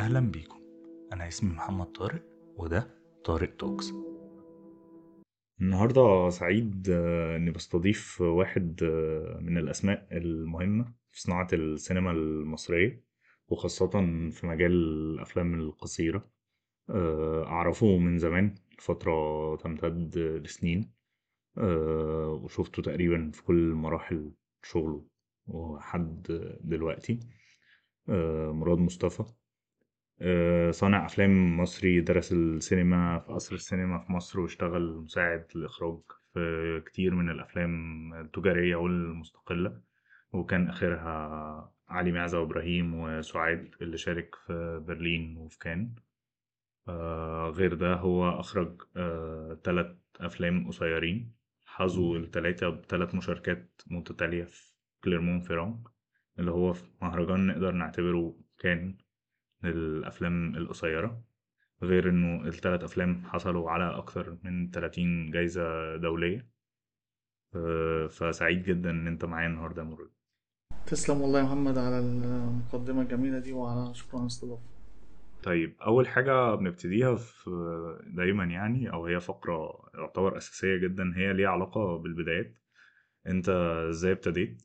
أهلا بيكم. أنا اسمي محمد طارق وده طارق توكس. النهاردة سعيد آه، إني بستضيف واحد آه، من الأسماء المهمة في صناعة السينما المصرية وخاصة في مجال الأفلام القصيرة. آه، أعرفه من زمان فترة تمتد لسنين. وشفته تقريبا في كل مراحل شغله وحد دلوقتي. مراد مصطفى. صانع أفلام مصري درس السينما في قصر السينما في مصر واشتغل مساعد للإخراج في كتير من الأفلام التجارية والمستقلة. وكان آخرها علي معزة وإبراهيم وسعاد اللي شارك في برلين وفي كان. آه، غير ده هو أخرج آه، تلات أفلام قصيرين. حظوا التلاتة بتلات مشاركات متتالية في كليرمون فيران اللي هو في مهرجان نقدر نعتبره كان. للأفلام القصيرة غير إنه التلات أفلام حصلوا على أكثر من 30 جايزة دولية. آه، فسعيد جدا إن أنت معايا النهاردة يا مراد. تسلم والله يا محمد على المقدمة الجميلة دي وعلى شكرا على الاستضافة. طيب أول حاجة بنبتديها في دايما يعني أو هي فقرة يعتبر أساسية جدا هي ليها علاقة بالبدايات. أنت إزاي ابتديت؟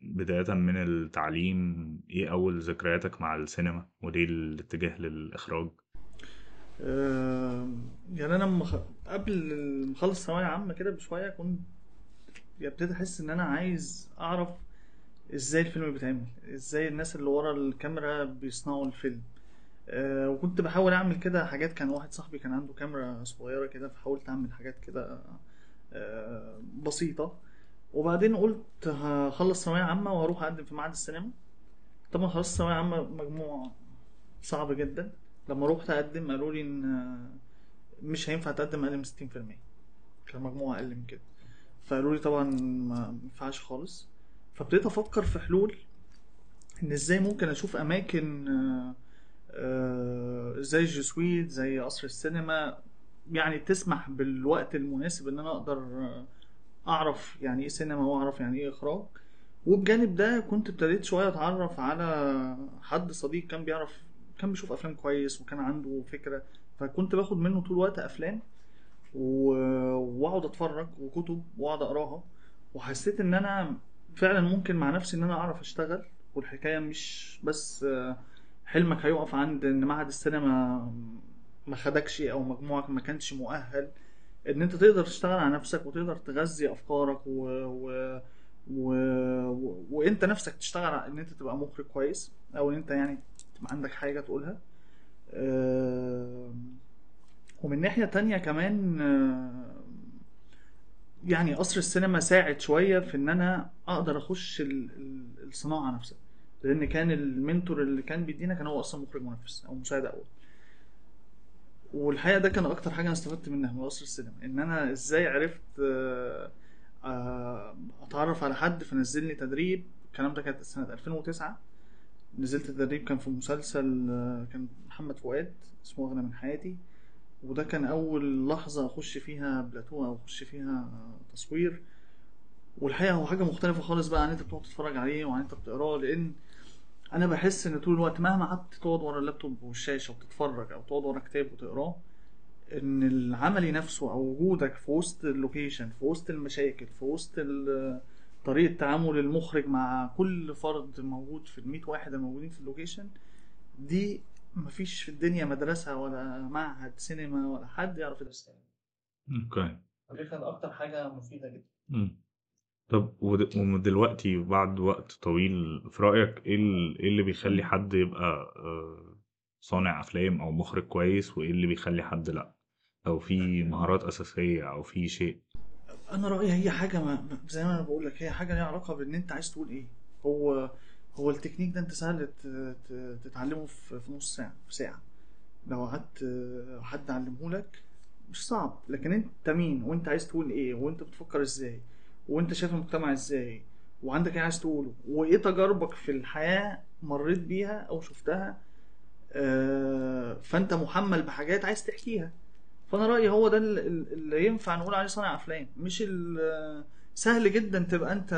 بداية من التعليم إيه أول ذكرياتك مع السينما؟ وليه الاتجاه للإخراج؟ آه، يعني أنا مخ... قبل ما أخلص ثانوية عامة كده بشوية كنت ابتديت أحس إن أنا عايز أعرف إزاي الفيلم بيتعمل إزاي الناس اللي ورا الكاميرا بيصنعوا الفيلم. أه وكنت بحاول أعمل كده حاجات كان واحد صاحبي كان عنده كاميرا صغيرة كده فحاولت أعمل حاجات كده أه بسيطة. وبعدين قلت هخلص ثانوية عامة وهروح أقدم في معهد السينما. طبعا خلصت ثانوية عامة مجموع صعب جدا. لما روحت أقدم قالوا لي إن مش هينفع تقدم أقل من 60% كان مجموع أقل من كده. فقالوا لي طبعا ما ينفعش خالص. فابتديت أفكر في حلول إن إزاي ممكن أشوف أماكن آه، زي جسويت زي قصر السينما. يعني تسمح بالوقت المناسب إن أنا أقدر آه، أعرف يعني إيه سينما وأعرف يعني إيه إخراج. وبجانب ده كنت ابتديت شوية أتعرف على حد صديق كان بيعرف كان بيشوف أفلام كويس وكان عنده فكرة فكنت باخد منه طول الوقت أفلام وأقعد أتفرج وكتب وأقعد أقراها. وحسيت إن أنا فعلا ممكن مع نفسي إن أنا أعرف أشتغل. والحكاية مش بس حلمك هيقف عند إن معهد السينما ما خدكش أو مجموعك ما كانش مؤهل. إن أنت تقدر تشتغل على نفسك وتقدر تغذي أفكارك و... و... و... وأنت نفسك تشتغل على إن أنت تبقى مخرج كويس أو إن أنت يعني تبقى عندك حاجة تقولها آم، ومن ناحية تانية كمان آم، يعني قصر السينما ساعد شوية في إن أنا أقدر أخش. ال- الصناعة نفسها لأن كان المنتور اللي كان بيدينا كان هو أصلا مخرج منافس أو مساعد أول والحقيقة ده كان أكتر حاجة أنا استفدت منها من قصر السينما إن أنا إزاي عرفت آه، آه، أتعرف على حد فنزلني تدريب. الكلام ده كانت سنة 2009 نزلت تدريب كان في مسلسل آه، كان محمد فؤاد اسمه أغنى من حياتي. وده كان أول لحظة أخش فيها بلاتو أو أخش فيها تصوير. والحقيقة هو حاجة مختلفة خالص بقى عن أنت بتقعد تتفرج عليه وعن أنت بتقراه لأن أنا بحس إن طول الوقت مهما قعدت تقعد ورا اللابتوب والشاشة وتتفرج أو تقعد ورا كتاب وتقراه إن العملي نفسه أو وجودك في وسط ال location في وسط المشاكل في وسط طريقة تعامل المخرج مع كل فرد موجود في ال 100 واحد الموجودين في ال location دي مفيش في الدنيا مدرسة ولا معهد سينما ولا حد يعرف يدرسها. أوكي. دي كانت أكتر حاجة مفيدة جدا. طب ود- ودلوقتي بعد وقت طويل في رأيك إيه ال- إيه اللي بيخلي حد يبقى آه، صانع أفلام أو مخرج كويس وإيه اللي بيخلي حد لأ؟ أو في مهارات أساسية أو في شيء. أنا رأيي هي حاجة ما زي ما أنا بقول لك هي حاجة ليها علاقة بإن أنت عايز تقول إيه. هو هو التكنيك ده أنت سهل ت- ت- تتعلمه في في نص ساعة في ساعة. لو قعدت حد علمه لك مش صعب. لكن أنت مين وأنت عايز تقول إيه وأنت بتفكر إزاي؟ وانت شايف المجتمع إزاي؟ وعندك إيه عايز تقوله؟ وإيه تجاربك في الحياة مريت بيها أو شفتها؟ آه، فأنت محمل بحاجات عايز تحكيها. فأنا رأيي هو ده ال- ال- اللي ينفع نقول عليه صانع أفلام. مش سهل جدا تبقى أنت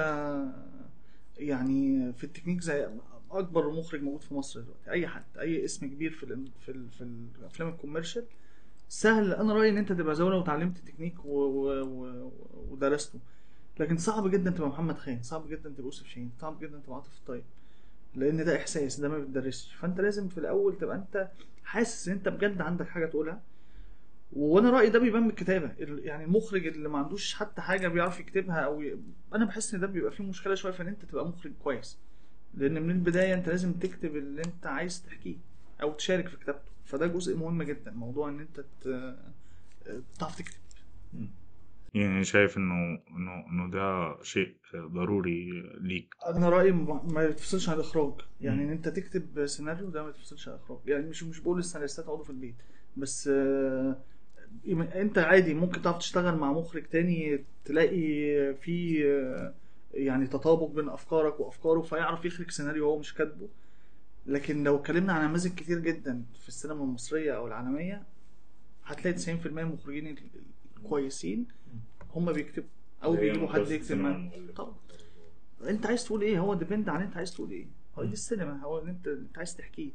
يعني في التكنيك زي أكبر مخرج موجود في مصر دلوقتي. أي حد أي اسم كبير في في في الأفلام ال commercial. سهل. أنا رأيي إن أنت تبقى زاوية وتعلمت تكنيك ودرسته. لكن صعب جدا تبقى محمد خان صعب جدا تبقى يوسف شاهين صعب جدا تبقى عاطف الطيب لأن ده إحساس ده ما بيتدرسش. فأنت لازم في الأول تبقى أنت حاسس إن أنت بجد عندك حاجة تقولها. وأنا رأيي ده بيبان من الكتابه ال- يعني المخرج اللي ما عندوش حتى حاجة بيعرف يكتبها أو ي... أنا بحس إن ده بيبقى فيه مشكلة شوية في إن أنت تبقى مخرج كويس. لأن من البداية أنت لازم تكتب اللي أنت عايز تحكيه أو تشارك في كتابته. فده جزء مهم جدا موضوع إن أنت. تعرف تكتب. يعني شايف إنه إنه إنه ده شيء ضروري ليك. أنا رأيي ما يتفصلش عن الإخراج. يعني. إن أنت تكتب سيناريو ده ما يتفصلش عن الإخراج. يعني مش مش بقول للسيناريستات اقعدوا في البيت. بس آه، أنت عادي ممكن تعرف تشتغل مع مخرج تاني تلاقي في آه، يعني تطابق بين أفكارك وأفكاره فيعرف يخرج سيناريو هو مش كاتبه. لكن لو اتكلمنا عن نماذج كتير جدا في السينما المصرية أو العالمية هتلاقي 90% من المخرجين ال- الكويسين هم بيكتبوا أو بيجيبوا حد يكتب معاهم. طبعا أنت عايز تقول إيه؟ هو ديبند على أنت عايز تقول إيه؟ هو دي السينما هو اللي انت أنت عايز تحكيه.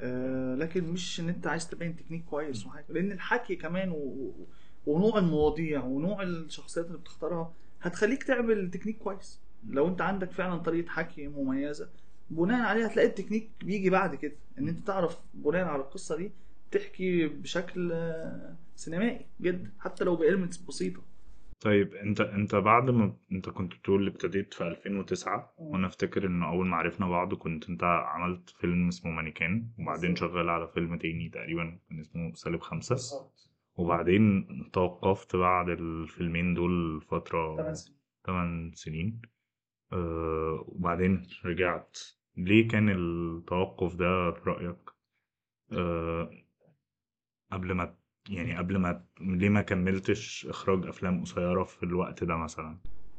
آه لكن مش إن أنت عايز تبين تكنيك كويس وحاجة. لأن الحكي كمان و... و- ونوع المواضيع ونوع الشخصيات اللي بتختارها هتخليك تعمل تكنيك كويس. لو أنت عندك فعلا طريقة حكي مميزة بناء عليها هتلاقي التكنيك بيجي بعد كده. إن أنت تعرف بناء على القصة دي تحكي بشكل آه، سينمائي جدا. حتى لو ب elements بسيطة. طيب انت انت بعد ما انت كنت بتقول اللي ابتديت في 2009 مم. وأنا افتكر انه اول ما عرفنا بعض كنت انت عملت فيلم اسمه مانيكان وبعدين. شغال على فيلم تاني تقريبا كان اسمه سالب خمسة وبعدين توقفت بعد الفيلمين دول فترة. 8 سنين أه وبعدين رجعت ليه كان التوقف ده في رأيك أه قبل ما يعني قبل ما ليه ما كملتش إخراج أفلام قصيرة في الوقت ده مثلا؟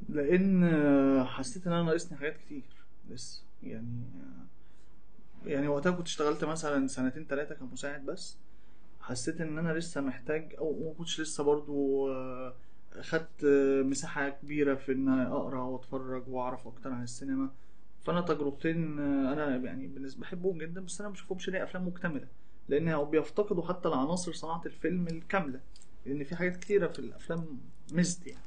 لأن حسيت إن أنا ناقصني حاجات كتير لسه يعني يعني وقتها كنت اشتغلت مثلا سنتين ثلاثة كمساعد بس. حسيت إن أنا لسه محتاج أو ما كنتش لسه برضو خدت مساحة كبيرة في إن أقرأ وأتفرج وأعرف أكتر عن السينما. فأنا تجربتين أنا يعني بالنسبة بحبهم جدا بس أنا ما بشوفهمش ليه أفلام مكتملة. لأن بيفتقدوا حتى لعناصر صناعة الفيلم الكاملة لأن في حاجات كتيرة في الأفلام مزد يعني.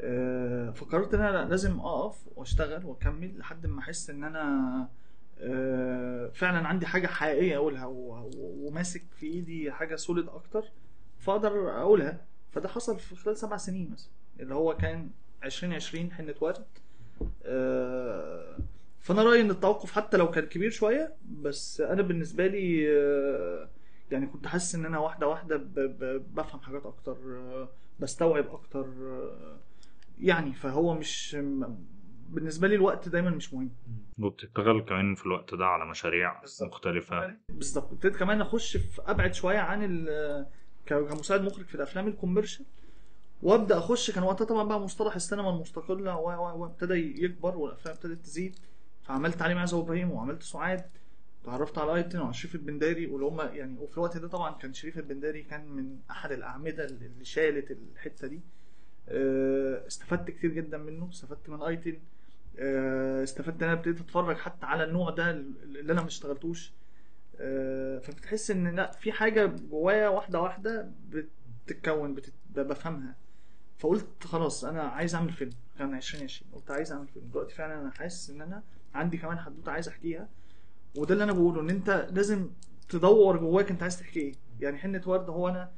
آه، فقررت إن أنا لازم أقف وأشتغل وأكمل لحد ما أحس إن أنا آه، فعلا عندي حاجة حقيقية أقولها وماسك في إيدي حاجة سوليد أكتر فأقدر أقولها. فده حصل في خلال سبع سنين مثلا اللي هو كان 2020 حنة ورد آه، فانا رأيي إن التوقف حتى لو كان كبير شوية بس أنا بالنسبة لي آه، يعني كنت حاسس إن أنا واحدة واحدة بفهم حاجات أكتر آه، بستوعب أكتر آه، يعني فهو مش بالنسبة لي الوقت دايما مش مهم. وبتشتغل كمان في الوقت ده على مشاريع بالظبط. مختلفة. بالظبط. ابتديت كمان أخش في أبعد شوية عن كمساعد مخرج في الأفلام ال commercial وأبدأ أخش كان وقتها طبعا بقى مصطلح السينما المستقلة و- و- وابتدى يكبر والأفلام ابتدت تزيد. فعملت علي معزة وإبراهيم وعملت سعاد تعرفت على ايتن وعلى شريف البنداري واللي هم يعني وفي الوقت ده طبعا كان شريف البنداري كان من أحد الأعمدة اللي شالت الحتة دي. آه، استفدت كتير جدا منه استفدت من ايتن آه، استفدت إن أنا ابتديت أتفرج حتى على النوع ده اللي أنا ما اشتغلتوش. آه، فبتحس إن لأ في حاجة جوايا واحدة واحدة بتتكون بتت... بفهمها. فقلت خلاص أنا عايز أعمل فيلم. كان 2020 قلت عايز أعمل فيلم. دلوقتي فعلا أنا حاسس إن أنا عندي كمان حدوتة عايز أحكيها وده اللي أنا بقوله إن أنت لازم تدور جواك أنت عايز تحكي إيه. يعني حنة ورد هو أنا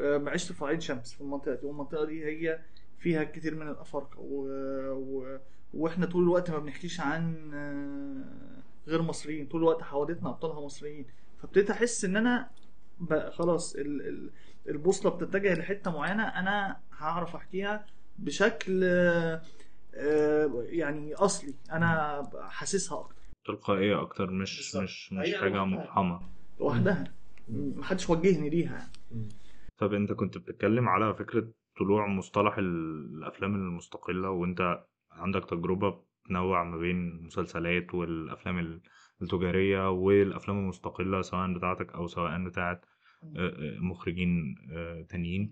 آه، عشت في عين شمس في المنطقة دي والمنطقة دي هي فيها كتير من الأفارقة. و... و... وإحنا طول الوقت ما بنحكيش عن آه، غير مصريين طول الوقت حوادثنا أبطالها مصريين. فابتديت أحس إن أنا بقى خلاص ال... ال... البوصلة بتتجه لحتة معينة أنا هعرف أحكيها بشكل آه، يعني أصلي. أنا حاسسها أكتر. تلقائية أكتر مش بالظبط. مش مش هي حاجة لوحدها. محدش وجهني ليها. طب أنت كنت بتتكلم على فكرة طلوع مصطلح ال- الأفلام المستقلة وأنت عندك تجربة تنوع ما بين المسلسلات والأفلام ال- التجارية والأفلام المستقلة سواء بتاعتك أو سواء بتاعت آه، آه، مخرجين آه، تانيين.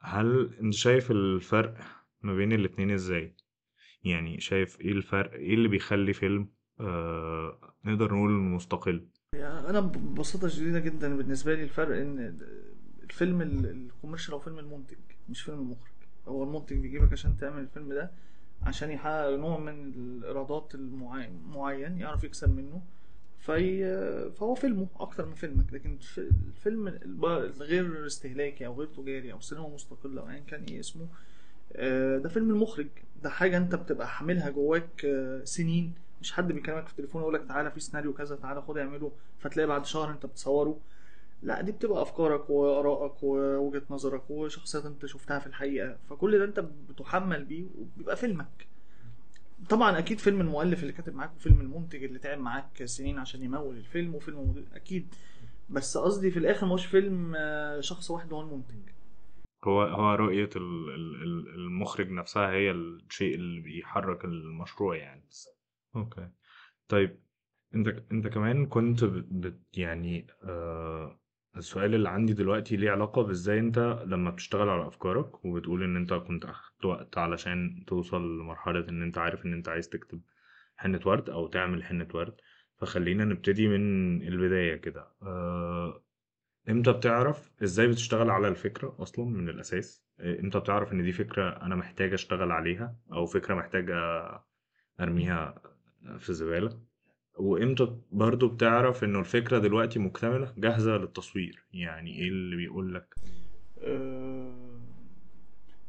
هل أنت شايف الفرق ما بين الاتنين إزاي؟ يعني شايف إيه الفرق؟ إيه اللي بيخلي فيلم آه نقدر نقول مستقل؟ يعني أنا ببساطة شديدة جدا بالنسبة لي الفرق إن الفيلم ال- الكوميرشال هو فيلم المنتج مش فيلم المخرج. هو المنتج بيجيبك عشان تعمل الفيلم ده عشان يحقق نوع من الإيرادات المعين معين يعرف يكسب منه. في فهو فيلمه أكتر من فيلمك. لكن الف- الفيلم الغير استهلاكي أو غير تجاري أو سينما مستقلة أو ايا كان إيه اسمه ده فيلم المخرج. ده حاجة انت بتبقى حاملها جواك آه، سنين. مش حد بيكلمك في التليفون يقول لك تعالى في سيناريو كذا تعالى خد اعمله فتلاقي بعد شهر انت بتصوره. لا دي بتبقى افكارك وآرائك ووجهة نظرك وشخصيات انت شفتها في الحقيقة. فكل ده انت بتحمل بيه وبيبقى فيلمك. طبعا أكيد فيلم المؤلف اللي كاتب معاك وفيلم المنتج اللي تعب معاك سنين عشان يمول الفيلم وفيلم أكيد. بس قصدي في الآخر مش فيلم آه، شخص واحد هو المنتج. هو هو رؤية ال- ال- ال- المخرج نفسها هي الشيء اللي بيحرك المشروع يعني. أوكي. طيب أنت أنت كمان كنت بت- يعني آه السؤال اللي عندي دلوقتي ليه علاقة بإزاي أنت لما بتشتغل على أفكارك وبتقول إن أنت كنت أخدت وقت علشان توصل لمرحلة إن أنت عارف إن أنت عايز تكتب حنة ورد أو تعمل حنة ورد فخلينا نبتدي من البداية كده. آه إمتى بتعرف إزاي بتشتغل على الفكرة أصلا من الأساس؟ إيه، إمتى بتعرف إن دي فكرة أنا محتاج أشتغل عليها أو فكرة محتاجة أرميها في الزبالة وإمتى برضو بتعرف إنه الفكرة دلوقتي مكتملة جاهزة للتصوير؟ يعني إيه اللي بيقول لك؟ آه،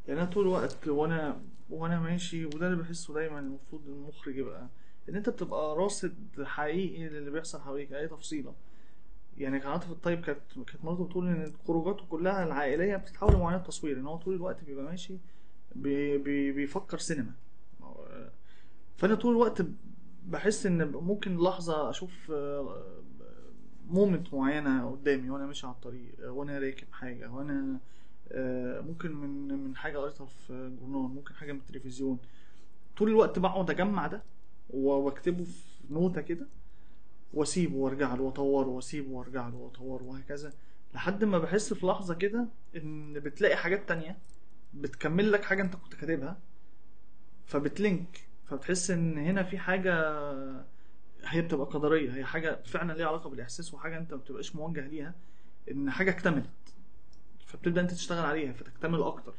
يعني أنا طول الوقت وأنا وأنا ماشي وده اللي بحسه دايما المفروض المخرج يبقى إن أنت بتبقى راصد حقيقي للي بيحصل حواليك أي تفصيلة. يعني كان عاطف الطيب كانت كانت مراته بتقول إن خروجاته كلها العائلية بتتحول لمعاينات تصوير إن هو طول الوقت بيبقى ماشي بي بي بيفكر سينما. فأنا طول الوقت بحس إن ممكن لحظة أشوف moment معينة قدامي وأنا ماشي على الطريق آه، وأنا راكب حاجة وأنا آه، ممكن من من حاجة قريتها في جورنال ممكن حاجة من التلفزيون. طول الوقت بقعد أجمع ده وأكتبه في نوتة كده. واسيبه وارجع له واطوره واسيبه وارجع له واطوره وهكذا لحد ما بحس في لحظة كده إن بتلاقي حاجات تانية بتكمل لك حاجة أنت كنت كاتبها فبتلينك فبتحس إن هنا في حاجة هي بتبقى قدرية هي حاجة فعلا ليها علاقة بالإحساس وحاجة أنت ما بتبقاش موجه ليها إن حاجة اكتملت فبتبدأ أنت تشتغل عليها فتكتمل أكتر.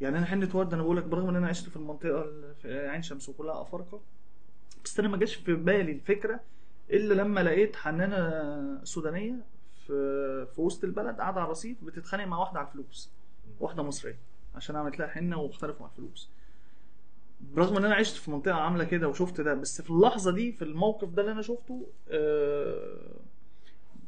يعني أنا حنة ورد أنا بقول لك برغم إن أنا عشت في المنطقة ال- في عين شمس وكلها أفارقة بس أنا ما جاش في بالي الفكرة إلا لما لقيت حنانة سودانية في في وسط البلد قاعدة على الرصيف بتتخانق مع واحدة على الفلوس. واحدة مصرية. عشان عملت لها حنة واختلفوا على الفلوس. برغم إن أنا عشت في منطقة عاملة كده وشفت ده بس في اللحظة دي في الموقف ده اللي أنا شفته آه،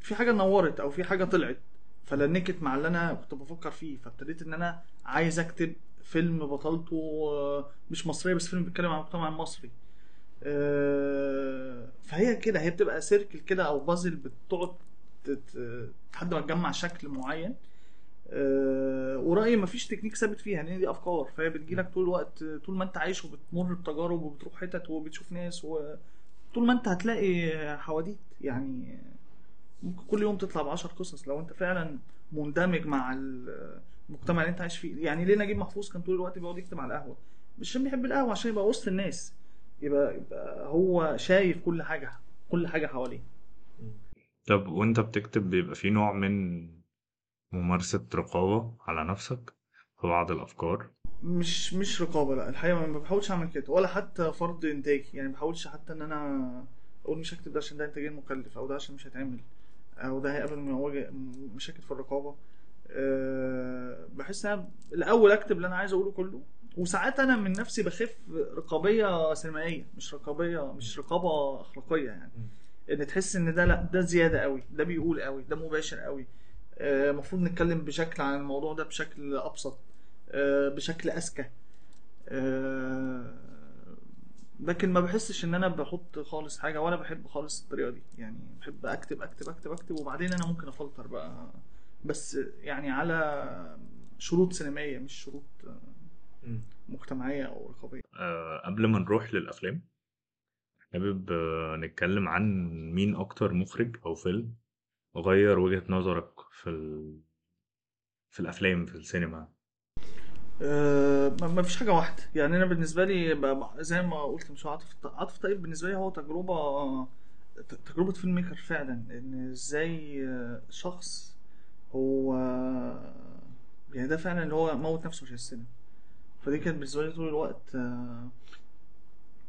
في حاجة نورت أو في حاجة طلعت. ف linked مع اللي أنا كنت بفكر فيه. فابتديت إن أنا عايز أكتب فيلم بطلته آه، مش مصرية بس فيلم بيتكلم عن المجتمع المصري فهي كده هي بتبقى circle كده أو بازل بتقعد لحد ما تجمع شكل معين. آه، ورأيي مفيش تكنيك ثابت فيها لأن دي أفكار. فهي بتجيلك طول الوقت طول ما أنت عايش وبتمر بتجارب وبتروح حتت وبتشوف ناس وطول ما أنت هتلاقي حواديت. يعني ممكن كل يوم تطلع بعشر قصص. لو أنت فعلا مندمج مع المجتمع اللي أنت عايش فيه. يعني ليه نجيب محفوظ كان طول الوقت بيقعد يكتب على القهوة؟ مش عشان بيحب القهوة عشان يبقى وسط الناس. يبقى, يبقى هو شايف كل حاجة كل حاجة حواليه. طب وانت بتكتب بيبقى في نوع من ممارسة رقابة على نفسك في بعض الأفكار؟ مش مش رقابة لا الحقيقة ما بحاولش أعمل كده ولا حتى فرض إنتاج يعني ما بحاولش حتى إن أنا أقول مش هكتب ده عشان ده انتاجيا مكلف أو ده عشان مش هيتعمل أو ده هيقابل مواجه مشاكل في الرقابة. أه بحس إن أنا الأول أكتب اللي أنا عايز أقوله كله وساعات أنا من نفسي بخف رقابية سينمائية مش رقابية مش رقابة أخلاقية يعني. إن تحس إن ده لأ ده زيادة قوي ده بيقول قوي ده مباشر قوي. المفروض نتكلم بشكل عن الموضوع ده بشكل أبسط آه، بشكل أذكى. آه، لكن ما بحسش إن أنا بحط خالص حاجة ولا بحب خالص الطريقة دي. يعني بحب أكتب أكتب أكتب أكتب وبعدين أنا ممكن أفلتر بقى. بس يعني على شروط سينمائية مش شروط آه، مجتمعية أو رقابية. أه قبل ما نروح للأفلام حابب آه، نتكلم عن مين أكتر مخرج أو فيلم غير وجهة نظرك في ال... في الأفلام في السينما؟ أه ما فيش حاجة واحدة. يعني أنا بالنسبة لي زي ما قلت مش عاطف عاطف طيب بالنسبة لي هو تجربة تجربة فيلم ميكر فعلا. إن إزاي آه، شخص هو يعني ده فعلا اللي هو موت نفسه عشان السينما. فدي كانت بالنسبة لي طول الوقت آه،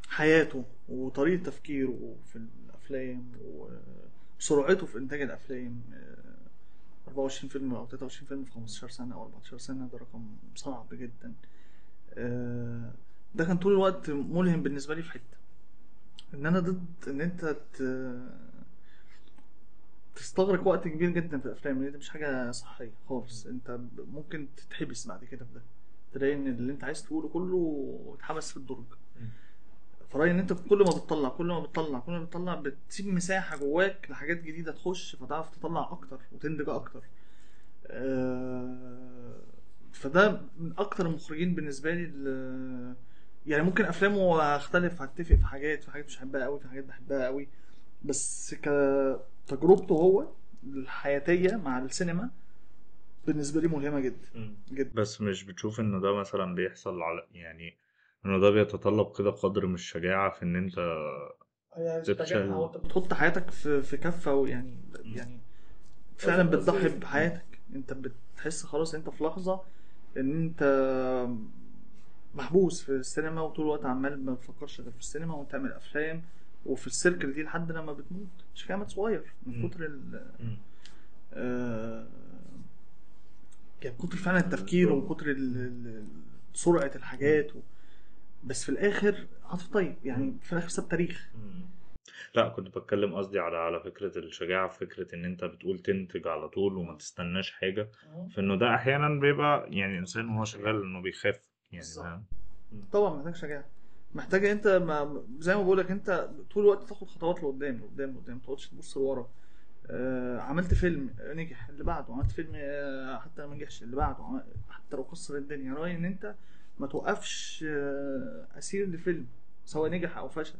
حياته وطريقة تفكيره في الأفلام وسرعته في إنتاج الأفلام آه، 24 فيلم أو 23 فيلم في 15 سنة أو 14 سنة ده رقم صعب جدا. آه، ده كان طول الوقت ملهم بالنسبة لي في حتة إن أنا ضد إن أنت تستغرق وقت كبير جدا في الأفلام لأن دي مش حاجة صحية خالص. أنت ممكن تتحبس بعد كده في ده. تلاقي ان اللي انت عايز تقوله كله اتحبس في الدرج. فرأيي ان انت كل ما بتطلع كل ما بتطلع كل ما بتطلع بتسيب مساحة جواك لحاجات جديدة تخش فتعرف تطلع أكتر وتنتج أكتر. آه، فده من أكتر المخرجين بالنسبة لي يعني ممكن أفلامه هختلف هتفق في حاجات في حاجات مش بحبها قوي في حاجات بحبها قوي بس كتجربته هو الحياتية مع السينما بالنسبة لي ملهمة جدا جدا. بس مش بتشوف إن ده مثلا بيحصل على يعني انه ده بيتطلب كده قدر من الشجاعة في إن أنت يعني تفشل. هو أنت بتحط حياتك في في كفة ويعني يعني فعلا بتضحي بحياتك. أنت بتحس خلاص أنت في لحظة إن أنت محبوس في السينما وطول الوقت عمال ما بتفكرش غير في السينما وتعمل أفلام وفي السيركل دي لحد لما بتموت. مش كده؟ مات صغير من. كتر ال آه، يعني كتر فعلا التفكير وكتر ال- ال- سرعة الحاجات و... بس في الآخر عاطف طيب. يعني في الآخر ساب تاريخ. لا كنت بتكلم قصدي على على فكرة الشجاعة في فكرة إن أنت بتقول تنتج على طول وما تستناش حاجة. فانه ده أحيانا بيبقى يعني إنسان وهو شغال إنه بيخاف. يعني طبعا محتاج شجاعة. محتاج أنت ما زي ما بقول لك أنت طول الوقت تاخد خطوات لقدام لقدام لقدام. ما تقعدش تبص لورا. عملت فيلم آه، نجح اللي بعده. عملت فيلم آه حتى ما نجحش اللي بعده. حتى لو كسر الدنيا رأيي إن أنت ما توقفش آه أسير لفيلم سواء نجح أو فشل.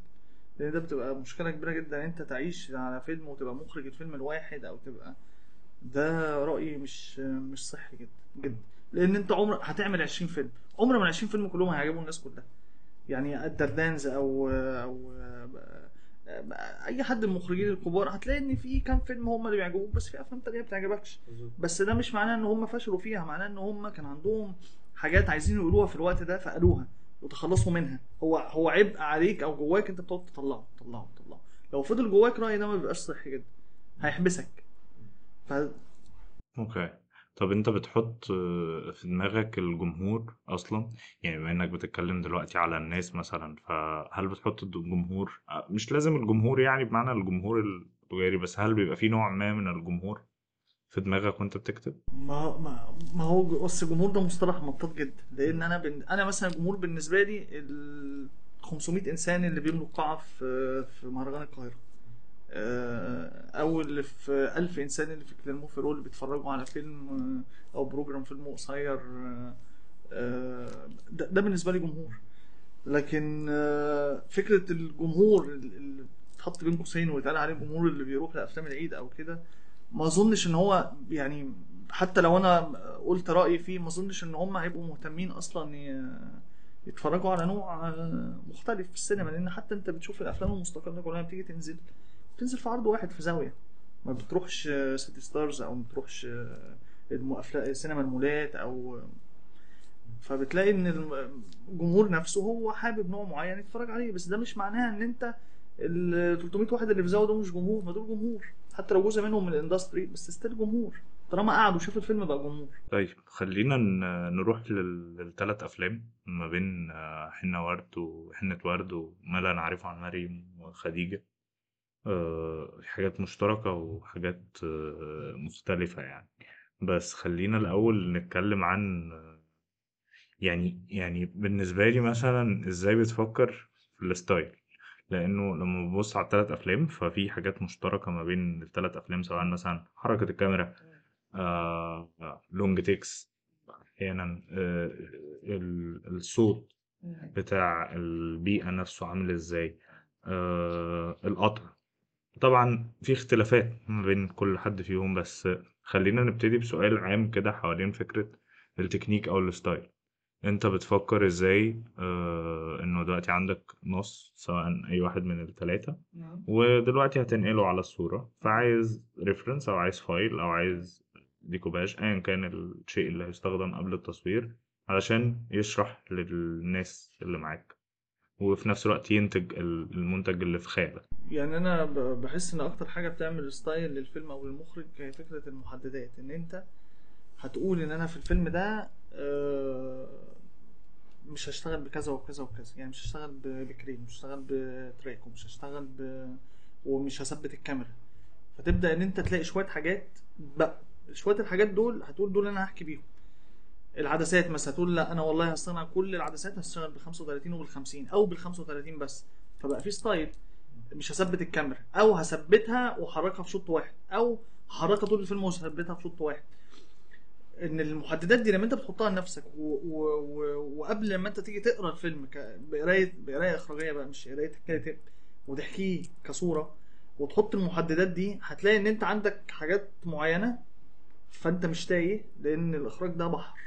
لأن ده بتبقى مشكلة كبيرة جدا إن أنت تعيش على فيلم وتبقى مخرج الفيلم الواحد أو تبقى. ده رأيي مش مش صحي جدا جدا. لأن أنت عمر هتعمل 20 فيلم. عمر ما ال 20 فيلم كلهم هيعجبوا الناس كلها. يعني الدردانز أو أو أي حد من المخرجين الكبار هتلاقي إن في كام فيلم هم اللي بيعجبوك بس في أفلام تانية ما بتعجبكش. بس ده مش معناه إن هم فشلوا فيها معناه إن هم كان عندهم حاجات عايزين يقولوها في الوقت ده فقالوها وتخلصوا منها. هو هو عبء عليك أو جواك أنت بتقعد تطلعه تطلعه تطلعه. لو فضل جواك رايي ده ما بيبقاش صحي جدا. هيحبسك. ف أوكي. طب انت بتحط آه، في دماغك الجمهور أصلا؟ يعني بما إنك بتتكلم دلوقتي على الناس مثلا فهل بتحط الجمهور آه، مش لازم الجمهور يعني بمعنى الجمهور التجاري بس هل بيبقى في نوع ما من الجمهور في دماغك وأنت بتكتب؟ ما ما ما هو بص الجمهور ده مصطلح مطاط جدا لأن أنا بن... أنا مثلا الجمهور بالنسبة لي ال 500 إنسان اللي بيملوا قاعة في في مهرجان القاهرة. آه، أو اللي في 1000 إنسان اللي في كليرمون فيران اللي بيتفرجوا على فيلم آه، أو program فيلم قصير آه، آه، ده, بالنسبة لي جمهور. لكن آه، فكرة الجمهور اللي تحط بين قوسين ويتقال عليه الجمهور اللي بيروح لأفلام العيد أو كده ما أظنش إن هو يعني حتى لو أنا قلت رأيي فيه ما أظنش إن هم هيبقوا مهتمين أصلا يتفرجوا على نوع آه، مختلف في السينما لأن حتى أنت بتشوف الأفلام المستقلة كلها بتيجي تنزل. بتنزل في عرض واحد في زاوية. ما بتروحش آه، سيتي ستارز أو ما بتروحش آه، سينما المولات أو فبتلاقي إن الجمهور نفسه هو حابب نوع معين يتفرج عليه. بس ده مش معناها إن أنت ال 300 واحد اللي في زاويه دول مش جمهور. ما دول جمهور. حتى لو جزء منهم من ال industry بس still جمهور. طالما قعدوا شافوا الفيلم بقى جمهور. طيب خلينا نروح لل- للثلاث أفلام ما بين آه، حنة ورد وحنة ورد وما لا نعرفه عن مريم وخديجة. آه، حاجات مشتركة وحاجات آه، مختلفة يعني. بس خلينا الأول نتكلم عن آه، يعني يعني بالنسبة لي مثلا إزاي بتفكر في ال style؟ لأنه لما ببص على التلات أفلام ففي حاجات مشتركة ما بين التلات أفلام سواء مثلا حركة الكاميرا long takes أحيانا ال- الصوت بتاع البيئة نفسه عامل إزاي آه القطع طبعا في اختلافات ما بين كل حد فيهم بس خلينا نبتدي بسؤال عام كده حوالين فكرة التكنيك أو ال style. أنت بتفكر إزاي آه إنه دلوقتي عندك نص سواء أي واحد من الثلاثة ودلوقتي هتنقله على الصورة. فعايز reference أو عايز file أو عايز ديكوباج ايا كان الشيء اللي هيستخدم قبل التصوير علشان يشرح للناس اللي معاك. وفي نفس الوقت ينتج ال- المنتج اللي في خيالك يعني أنا بحس إن أكتر حاجة بتعمل ستايل للفيلم أو للمخرج هي فكرة المحددات. إن أنت هتقول إن أنا في الفيلم ده آه، مش هشتغل بكذا وكذا وكذا. يعني مش هشتغل بكريم مش هشتغل بتراك ومش هشتغل ب... ومش هثبت الكاميرا. فتبدأ إن أنت تلاقي شوية حاجات بقى شوية الحاجات دول هتقول دول أنا هحكي بيهم. العدسات مثلا هتقول لا أنا والله هصنع كل العدسات هشتغل بال 35 وبال 50 أو بال 35 بس فبقى في ستايل مش هثبت الكاميرا أو هثبتها واحركها في شوط واحد أو هحركها طول الفيلم وهثبتها في شوط واحد إن المحددات دي لما أنت بتحطها لنفسك. وقبل ما أنت تيجي تقرأ الفيلم. بقرايه بقراية إخراجية بقى مش قراية الكاتب وتحكيه كصورة وتحط المحددات دي هتلاقي إن أنت عندك حاجات معينة فأنت مش تايه لأن الإخراج ده بحر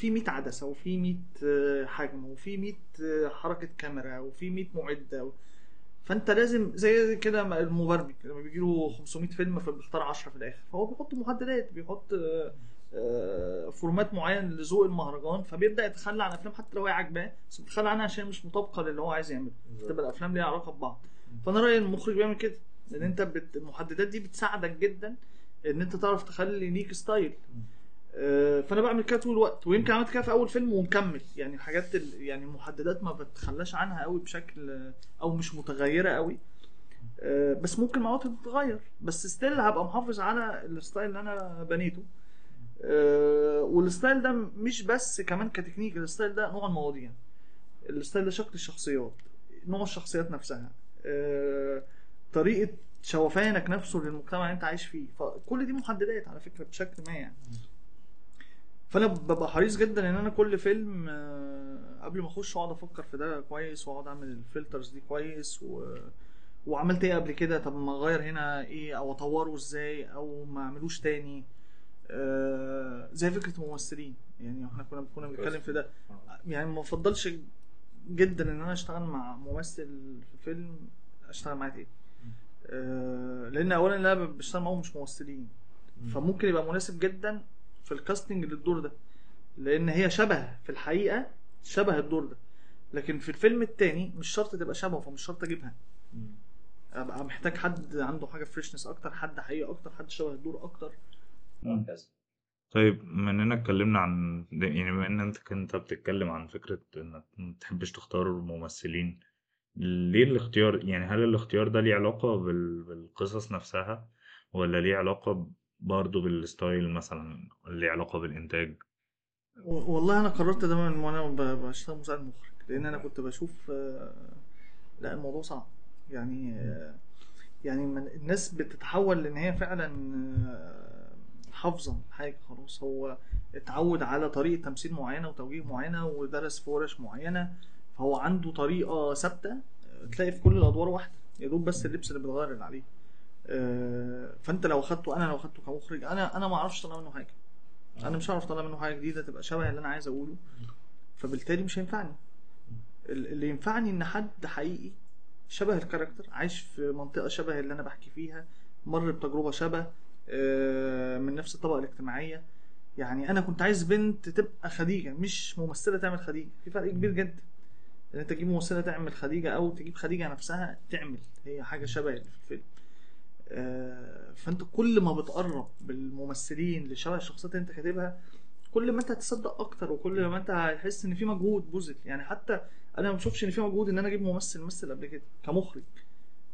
في 100 عدسة وفي 100 آه، حجم وفي 100 آه، حركة كاميرا وفي 100 معدة. و... فأنت لازم زي كده المبرمج لما بيجي له 500 فيلم فبيختار 10 في الآخر. فهو بيحط محددات بيحط آه، آه، فورمات معين لذوق المهرجان فبيبدأ يتخلى عن أفلام حتى لو هي عاجباه بس بيتخلى عنها عشان مش مطابقة للي هو عايز يعمله. تبقى الأفلام ليها علاقة ببعض. فأنا رأيي المخرج بيعمل كده لأن أنت بت... المحددات دي بتساعدك جدا إن أنت تعرف تخلي ليك style فأنا بعمل كده طول الوقت. ويمكن عملت كده في أول فيلم ومكمل. يعني الحاجات ال... يعني المحددات ما بتخلاش عنها قوي بشكل آه، أو مش متغيرة قوي. آه، بس ممكن مع تتغير. بس still هبقى محافظ على ال style اللي أنا بنيته. آه، وال style ده مش بس كمان كتكنيك. ال style ده نوع المواضيع. ال style ده شكل الشخصيات. نوع الشخصيات نفسها. آه، طريقة شوفانك نفسه للمجتمع اللي أنت عايش فيه. فكل دي محددات على فكرة بشكل ما يعني. فأنا ببقى حريص جدا إن أنا كل فيلم آه، قبل ما أخش أقعد أفكر في ده كويس وأقعد أعمل الفلترز دي كويس و... وعملت إيه قبل كده؟ طب ما أغير هنا إيه؟ أو أطوره إزاي؟ أو ما أعملوش تاني؟ آه، زي فكرة الممثلين. يعني إحنا كنا كنا بنتكلم في ده. يعني ما بفضلش جدا إن أنا أشتغل مع ممثل في فيلم أشتغل معاه تاني. آه، لأن اولا اللي أنا بشتغل معاهم مش ممثلين. فممكن يبقى مناسب جدا في ال casting للدور ده لأن هي شبه في الحقيقة شبه الدور ده. لكن في الفيلم التاني مش شرط تبقى شبهه فمش شرط أجيبها. ابقى محتاج حد عنده حاجة freshness أكتر حد حقيقي أكتر حد شبه الدور أكتر. وهكذا طيب بما اننا اتكلمنا عن يعني بما إن أنت كنت بتتكلم عن فكرة إنك ما تحبش تختار ممثلين ليه الاختيار يعني هل الاختيار ده ليه علاقة بال... بالقصص نفسها ولا ليه علاقة برضه بالستايل مثلا علاقة بالإنتاج؟ و- والله أنا قررت ده من وأنا بشتغل مساعد مخرج لأن أنا كنت بشوف آه، لا الموضوع صعب. يعني آه، يعني الناس بتتحول لإن هي فعلا آه، حافظة حاجة خلاص. هو اتعود على طريقة تمثيل معينة وتوجيه معينة ودرس في ورش معينة فهو عنده طريقة ثابتة تلاقي في كل الأدوار واحدة. يا دوب بس اللبس اللي بيتغير اللي عليه. فانت لو اخدته أنا لو اخدته كمخرج أنا أنا ما أعرفش اطلع منه حاجة. أنا مش هعرف اطلع منه حاجة جديدة تبقى شبه اللي أنا عايز أقوله. فبالتالي مش هينفعني. ال- اللي ينفعني إن حد حقيقي شبه الكاركتر عايش في منطقة شبه اللي أنا بحكي فيها مر بتجربة شبه آه، من نفس الطبقة الاجتماعية. يعني أنا كنت عايز بنت تبقى خديجة مش ممثلة تعمل خديجة. في فرق كبير جدا. إن أنت تجيب ممثلة تعمل خديجة أو تجيب خديجة نفسها تعمل. هي حاجة شبه في الفيلم. آه، فأنت كل ما بتقرب بالممثلين لشبه الشخصيات اللي أنت كاتبها كل ما أنت هتصدق أكتر وكل ما أنت هتحس إن في مجهود بذل يعني حتى أنا ما بشوفش إن في مجهود إن أنا أجيب ممثل مثل قبل كده كمخرج.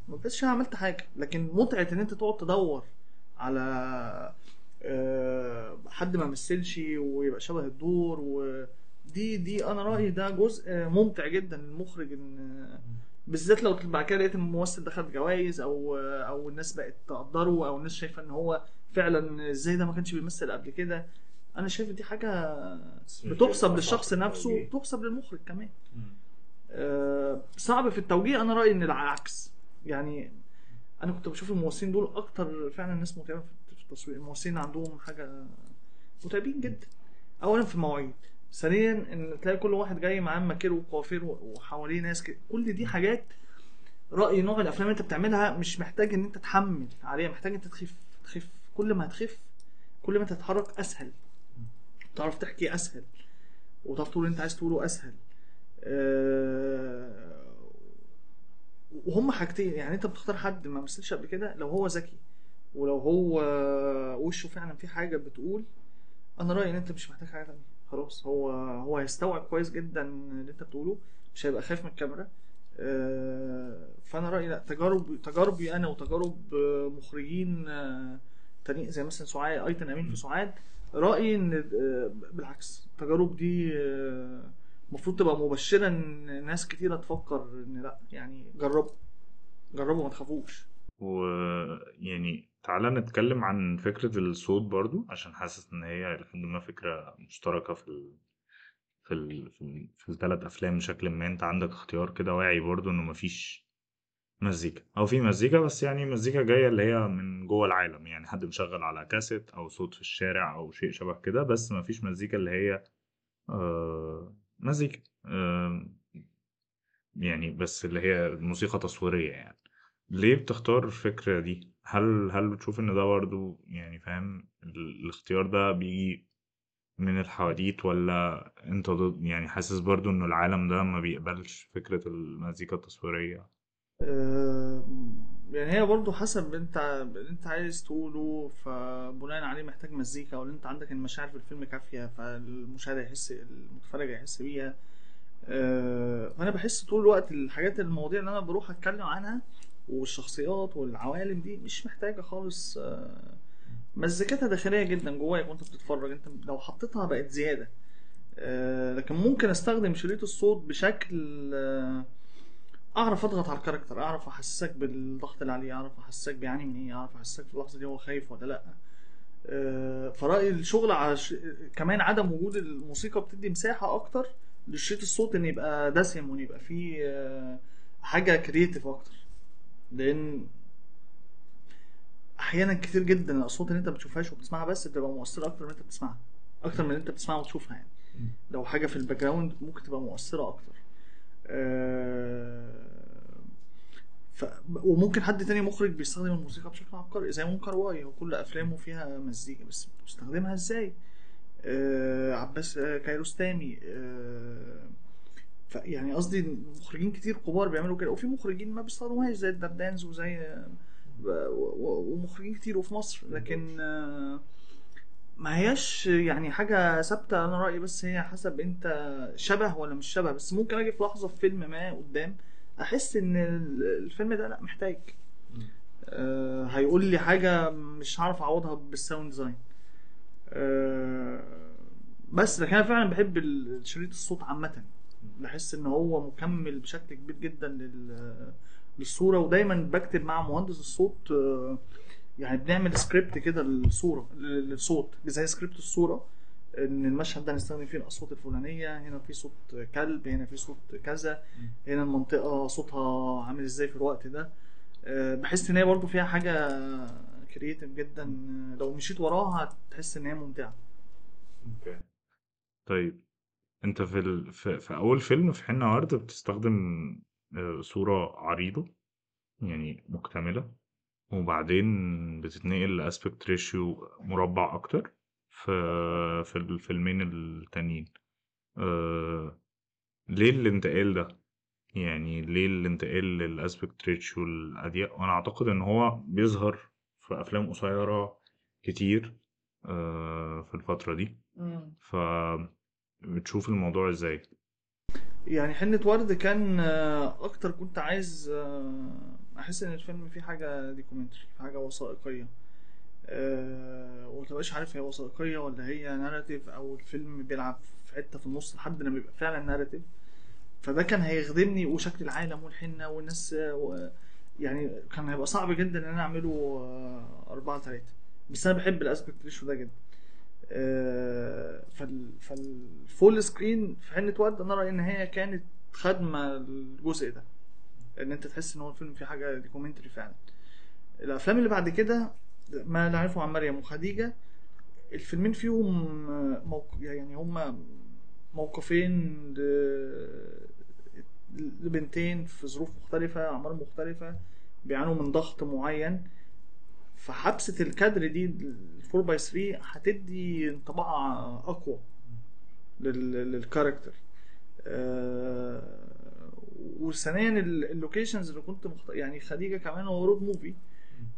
ما بحسش أنا عملت حاجة. لكن متعة إن أنت تقعد تدور على آه، حد ما مثلش ويبقى شبه الدور ودي دي أنا رأيي ده جزء ممتع جدا للمخرج إن بالذات لو بعد كده لقيت الممثل ده خد جوائز أو أو الناس بقت تقدره أو الناس شايفة إن هو فعلا إزاي ده ما كانش بيمثل قبل كده أنا شايف دي حاجة بتحسب للشخص نفسه بتحسب للمخرج كمان. آه، صعب في التوجيه أنا رأيي إن العكس. يعني أنا كنت بشوف الممثلين دول أكتر فعلا ناس متعبه في التصوير الممثلين عندهم حاجة متعبين جدا. اولا في المواعيد. ثانيا إن تلاقي كل واحد جاي معاه ماكير وقوافير وحواليه ناس كده كل دي حاجات رأي نوع الأفلام اللي أنت بتعملها مش محتاج إن أنت تحمل عليها محتاج أنت تخف تخف. كل ما هتخف كل ما تتحرك أسهل. تعرف تحكي أسهل. وتعرف تقول أنت عايز تقوله أسهل. أه وهم حاجتين. يعني أنت بتختار حد ما مثلش قبل كده لو هو ذكي ولو هو وشه فعلا في حاجة بتقول أنا رأيي إن أنت مش محتاج حاجة تانية. خلاص هو هو هيستوعب كويس جدا اللي أنت بتقوله مش هيبقى خايف من الكاميرا. آه، فأنا رأيي لأ تجارب تجاربي أنا وتجارب آه، مخرجين آه، تانيين زي مثلا سعاد أيتن أمين في سعاد رأيي إن بالعكس التجارب دي المفروض تبقى مبشرة إن ناس كتيرة تفكر إن لأ يعني جربوا جربوا ما تخافوش. ويعني تعالى نتكلم عن فكرة الصوت برضو عشان حاسس إن هي لحد ما فكرة مشتركة في ال... في ال... في, ال... في الثلاث أفلام بشكل ما. أنت عندك اختيار كده واعي برضو إنه مفيش مزيكا أو في مزيكا بس يعني مزيكا جاية اللي هي من جوه العالم. يعني حد مشغل على كاسيت أو صوت في الشارع أو شيء شبه كده بس مفيش مزيكا اللي هي آه مزيكا آه يعني بس اللي هي موسيقى تصويرية يعني. ليه بتختار الفكرة دي؟ هل هل بتشوف إن ده برضه يعني فاهم ال- الاختيار ده بيجي من الحواديت ولا أنت ضد يعني حاسس برضه إنه العالم ده ما بيقبلش فكرة المزيكا التصويرية؟ يعني هي برضو حسب أنت اللي أنت عايز تقوله فبناء عليه محتاج مزيكا ولا أنت عندك المشاعر في الفيلم كافية فالمشاهد هيحس المتفرج هيحس بيها آه، فأنا بحس طول الوقت الحاجات المواضيع اللي أنا بروح أتكلم عنها والشخصيات والعوالم دي مش محتاجة خالص آه، مزيكتها داخلية جدا جواك وأنت بتتفرج. أنت لو حطيتها بقت زيادة. آه، لكن ممكن أستخدم شريط الصوت بشكل آه، أعرف أضغط على ال character أعرف أحسسك بالضغط اللي عليه أعرف أحسسك بيعاني من إيه أعرف أحسسك في اللحظة دي هو خايف ولا لأ. فرأيي الشغل على ش... كمان عدم وجود الموسيقى بتدي مساحة أكتر للشريط الصوت إن يبقى دسم وإن يبقى فيه حاجة creative أكتر. لأن أحيانا كتير جدا الأصوات اللي أنت بتشوفهاش وبتسمعها بس بتبقى مؤثرة أكتر من أنت بتسمعها أكتر من أنت بتسمعها وتشوفها يعني. لو حاجة في ال background ممكن تبقى مؤثرة أكتر. آه، ف... وممكن حد تاني مخرج بيستخدم الموسيقى بشكل عبقري زي وونج كار واي وكل أفلامه فيها مزيكا بس بيستخدمها إزاي؟ آه عباس آه كيارستمي آه ف يعني قصدي مخرجين كتير كبار بيعملوا كده. وفي مخرجين ما بيستخدموهاش زي الداردينز وزي ومخرجين كتير وفي مصر. لكن آه ما هياش يعني حاجة ثابتة أنا رأيي بس هي حسب أنت شبه ولا مش شبه. بس ممكن أجي في لحظة في فيلم ما قدام أحس إن ال- الفيلم ده لأ محتاج. آه هيقول لي حاجة مش هعرف أعوضها بال sound design. آه بس لكن أنا فعلا بحب شريط الصوت عامة. بحس إن هو مكمل بشكل كبير جدا لل للصورة ودايما بكتب مع مهندس الصوت آه يعني بنعمل سكريبت كده للصورة للصوت زي سكريبت الصورة إن المشهد ده هنستخدم فيه الأصوات الفلانية هنا في صوت كلب هنا في صوت كذا هنا المنطقة صوتها عامل إزاي في الوقت ده. أه، بحس إن هي برضو فيها حاجة creative جدا لو مشيت وراها هتحس إن هي ممتعة. okay طيب أنت في ال... في, في أول فيلم في حنة ورد بتستخدم آه، صورة عريضة يعني مكتملة وبعدين بتتنقل ل aspect ratio مربع أكتر في في الفيلمين التانيين. أه... ليه الانتقال ده؟ يعني ليه الانتقال لل aspect ratio الأضيق؟ وأنا أعتقد إن هو بيظهر في أفلام قصيرة كتير أه... في الفترة دي. ف بتشوف الموضوع إزاي؟ يعني حنة ورد كان آه، أكتر كنت عايز آه، أحس إن الفيلم فيه حاجة documentary حاجة وثائقية. آه، ومتبقاش عارف هي وثائقية ولا هي narrative أو الفيلم بيلعب في حتة في النص لحد ما بيبقى فعلا narrative فده كان هيخدمني وشكل العالم والحنة والناس آه، و- يعني كان هيبقى صعب جدا إن أنا أعمله أربعة تلاتة. بس أنا بحب ال aspect ratio ده جدا. فال full screen في حنة ورد أنا رأيي ان هي كانت خدمه الجزء ده. ان انت تحس ان هو الفيلم فيه حاجة documentary فعلا. الأفلام اللي بعد كده ما لا نعرفه عن مريم وخديجة الفيلمين فيهم موق... يعني هم موقفين لبنتين في ظروف مختلفة أعمار مختلفة بيعانوا من ضغط معين. فحبسة الكادر دي 4 by 3 هتدي انطباع أقوى لل- لل character. آه، وثانيا ال- ال locations اللي كنت مخت... يعني خديجة كمان هو road movie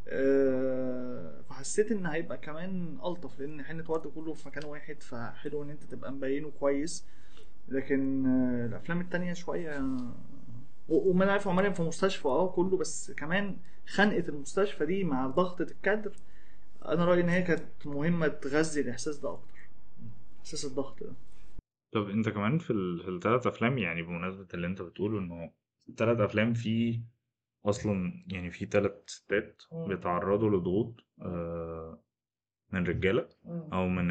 آه، فحسيت إن هيبقى كمان ألطف لأن حنة ورد كله في مكان واحد فحلو إن أنت تبقى مبينه كويس. لكن آه، الأفلام التانية شوية وما أنا عارف مريم في مستشفى آه كله بس كمان خنقة المستشفى دي مع ضغطة الكادر أنا رأيي إن هي كانت مهمة تغذي الإحساس ده أكتر. إحساس الضغط ده. طب أنت كمان في, ال... في الثلاث أفلام يعني بمناسبة اللي أنت بتقوله إنه الثلاث أفلام في أصلا يعني في ثلاث ستات. بيتعرضوا لضغوط آه، من رجالة أو من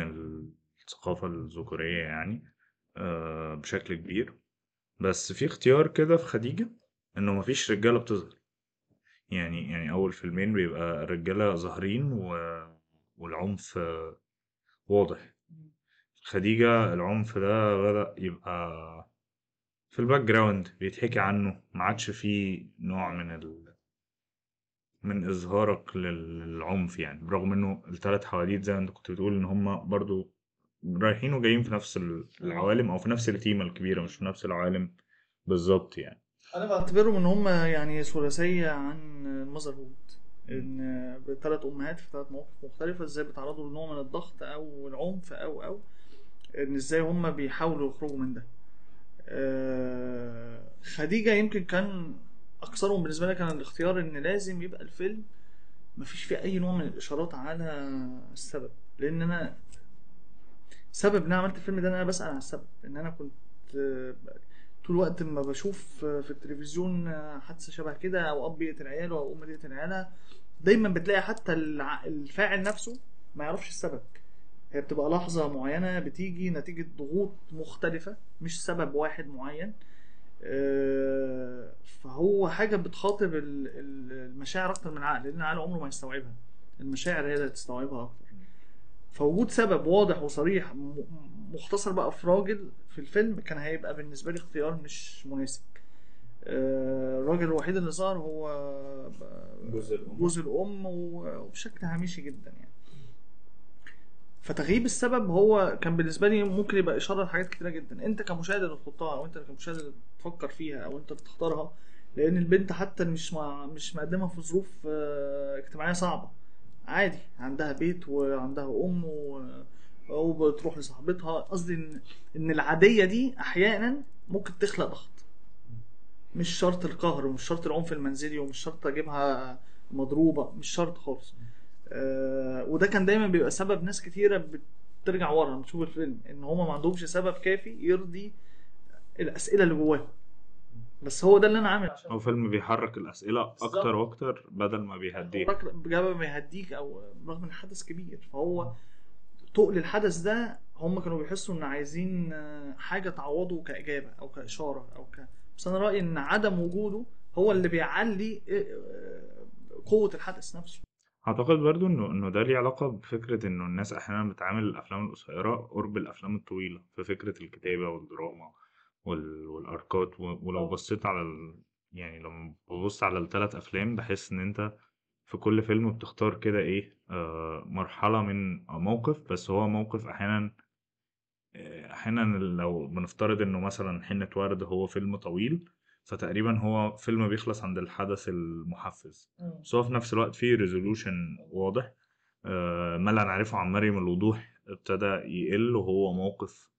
الثقافة الذكورية يعني آه، بشكل كبير. بس في اختيار كده في خديجة إنه مفيش رجالة بتظهر. يعني يعني أول فيلمين بيبقى الرجالة ظاهرين و... والعنف واضح. خديجة العنف ده بدأ يبقى في ال background بيتحكي عنه. ما عادش فيه نوع من ال... من إظهارك لل- للعنف يعني. برغم إنه التلات حواديت زي ما أنت كنت بتقول إن هما برضو رايحين وجايين في نفس ال- العوالم أو في نفس التيمة الكبيرة مش في نفس العوالم بالظبط يعني. أنا بعتبرهم إن هم يعني ثلاثية عن ماذر هود إن بثلاث أمهات في ثلاث مواقف مختلفة إزاي بيتعرضوا لنوع من الضغط أو العنف أو أو إن إزاي هم بيحاولوا يخرجوا من ده. آه، خديجة يمكن كان أكثرهم بالنسبة لي كان الاختيار إن لازم يبقى الفيلم مفيش فيه أي نوع من الإشارات على السبب. لأن أنا سبب إن أنا عملت الفيلم ده إن أنا بسأل عن السبب. إن أنا كنت طول الوقت ما بشوف في التلفزيون حادثة شبه كده أو أب يقتل عياله أو أم تقتل عيالها. دايما بتلاقي حتى الفاعل نفسه ما يعرفش السبب. هي بتبقى لحظة معينة بتيجي نتيجة ضغوط مختلفة مش سبب واحد معين. آه، فهو حاجة بتخاطب ال- ال- المشاعر أكتر من العقل لأن العقل عمره ما يستوعبها. المشاعر هي اللي تستوعبها أكتر. فوجود سبب واضح وصريح مختصر بقى في راجل في الفيلم كان هيبقى بالنسبة لي اختيار مش مناسب. آه، الراجل الوحيد اللي ظهر هو جوز الأم. جوز الأم وبشكل هامشي جدا يعني. فتغييب السبب هو كان بالنسبة لي ممكن يبقى إشارة لحاجات كتيرة جدا. أنت كمشاهد اللي تحطها أو أنت كمشاهد اللي تفكر فيها أو أنت اللي تختارها لأن البنت حتى مش مع مش مقدمة في ظروف آه، اجتماعية صعبة. عادي عندها بيت وعندها أم و... وبتروح لصاحبتها. قصدي ان إن العادية دي أحيانا ممكن تخلق ضغط. مش شرط القهر ومش شرط العنف المنزلي ومش شرط أجيبها مضروبة. مش شرط خالص. آه وده كان دايما بيبقى سبب ناس كتيرة بترجع ورا. لما تشوف الفيلم إن هما ما عندهمش سبب كافي يرضي الأسئلة اللي جواهم بس هو ده اللي أنا عامل عشان هو فيلم بيحرك الأسئلة بالظبط. أكتر وأكتر بدل ما بيهديها بجابة ما يهديك أو رغم إن الحدث كبير. فهو تقل الحدث ده هم كانوا بيحسوا إن عايزين آه، حاجة تعوضه كإجابة أو كإشارة أو ك بس أنا رأيي إن عدم وجوده هو اللي بيعلي آه، قوة الحدث نفسه أعتقد برضو إنه إنه ده ليه علاقة بفكرة إنه الناس أحيانا بتعامل الأفلام القصيرة قرب الأفلام الطويلة في فكرة الكتابة والدراما وال... والأركات و... ولو. بصيت على ال... يعني لما ببص على الثلاث أفلام بحس إن أنت في كل فيلم بتختار كده إيه آه مرحلة من موقف بس هو موقف أحيانا آه، أحيانا لو بنفترض إنه مثلا حنة ورد هو فيلم طويل فتقريبا هو فيلم بيخلص عند الحدث المحفز. بس هو في نفس الوقت فيه ريزولوشن واضح آه، ما لا نعرفه عن مريم الوضوح ابتدى يقل وهو موقف.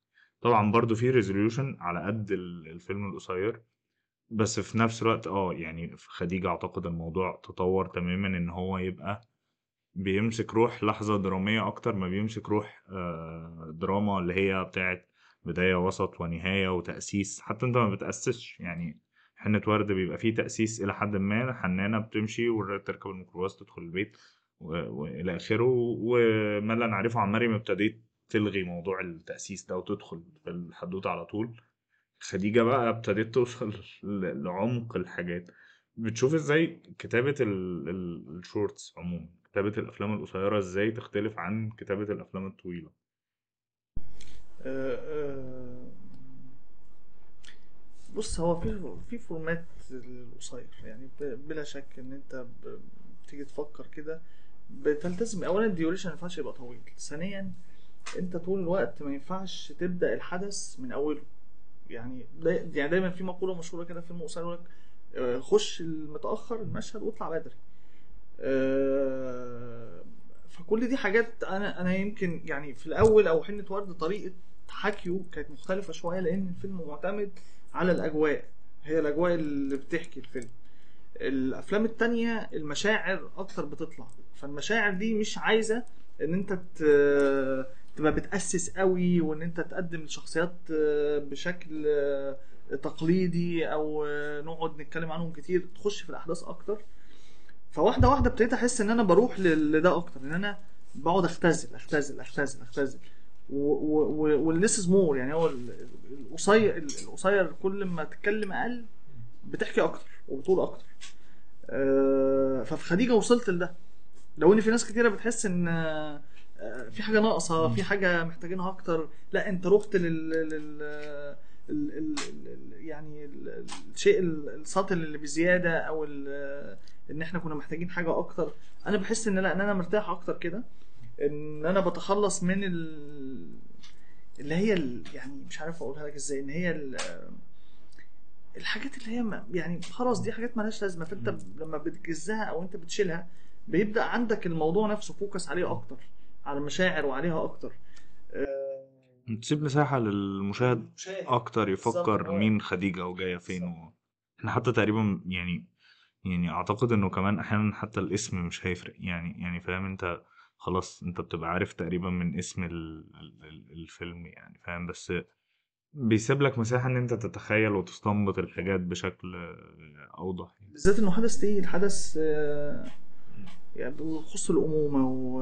طبعا برضو فيه resolution على قد ال- الفيلم القصير. بس في نفس الوقت آه يعني في خديجة أعتقد الموضوع تطور تماما إن هو يبقى بيمسك روح لحظة درامية أكتر ما بيمسك روح آه، دراما اللي هي بتاعت بداية وسط ونهاية وتأسيس. حتى أنت ما بتأسسش يعني حنة ورد بيبقى فيه تأسيس إلى حد ما حنانة بتمشي وتركب الميكروباص تدخل البيت وإلى آخره. وما لا نعرفه عن مريم ابتديت تلغي موضوع التأسيس ده وتدخل في الحدوتة على طول. خديجة بقى ابتديت توصل لعمق الحاجات. بتشوف إزاي كتابة ال- ال- ال shorts عموما كتابة الأفلام القصيرة إزاي تختلف عن كتابة الأفلام الطويلة؟ آه، آه، بص هو في في format القصير. يعني بلا شك ان انت بتيجي تفكر كده بتلتزم. اولا ال duration ما ينفعش يبقى طويل. ثانيا انت طول الوقت ما ينفعش تبدأ الحدث من أوله. يعني يعني دايما في مقولة مشهورة كده في قصير يقول لك آه، خش المتأخر المشهد واطلع بدري. آه، فكل دي حاجات أنا أنا يمكن يعني في الأول أو حنة ورد طريقة حكيه كانت مختلفة شوية لأن الفيلم معتمد على الأجواء. هي الأجواء اللي بتحكي الفيلم. الأفلام التانية المشاعر أكتر بتطلع. فالمشاعر دي مش عايزة إن أنت تبقى بتأسس قوي وإن أنت تقدم الشخصيات آه، بشكل آه، تقليدي أو آه، نقعد نتكلم عنهم كتير تخش في الأحداث أكتر. فواحدة واحدة ابتديت أحس إن أنا بروح لده أكتر إن أنا بقعد أختزل أختزل أختزل أختزل. وال less is more يعني هو ال- القصير القصير كل ما تتكلم أقل بتحكي أكتر وبتقول أكتر. ففي خديجة وصلت لده. لو إن في ناس كتيرة بتحس إن في حاجة ناقصة في حاجة محتاجينها أكتر. لا أنت رحت لل, لل... ال... ال... ال- يعني ال- الشيء ال- السطل اللي بزيادة أو ال- إن إحنا كنا محتاجين حاجة أكتر. أنا بحس إن لا إن أنا مرتاح أكتر كده. إن أنا بتخلص من ال... اللي هي ال... يعني مش عارف أقولها لك إزاي. إن هي ال... الحاجات اللي هي ما- يعني خلاص دي حاجات مالهاش لازمة. فأنت لما بتجزها أو أنت بتشيلها بيبدأ عندك الموضوع نفسه فوكس عليه أكتر. على المشاعر وعليها أكتر آه، تسيب مساحة للمشاهد مشاهد. أكتر يفكر. مين خديجة وجاية فين و... إحنا حتى تقريبا يعني يعني أعتقد إنه كمان أحيانا حتى الاسم مش هيفرق يعني يعني فاهم أنت خلاص أنت بتبقى عارف تقريبا من اسم ال... ال... ال- الفيلم يعني فاهم بس بيسيب لك مساحة إن أنت تتخيل وتستنبط الحاجات بشكل أوضح يعني. بالذات إنه حدث تقيل حدث آه، يعني بيخص الأمومة و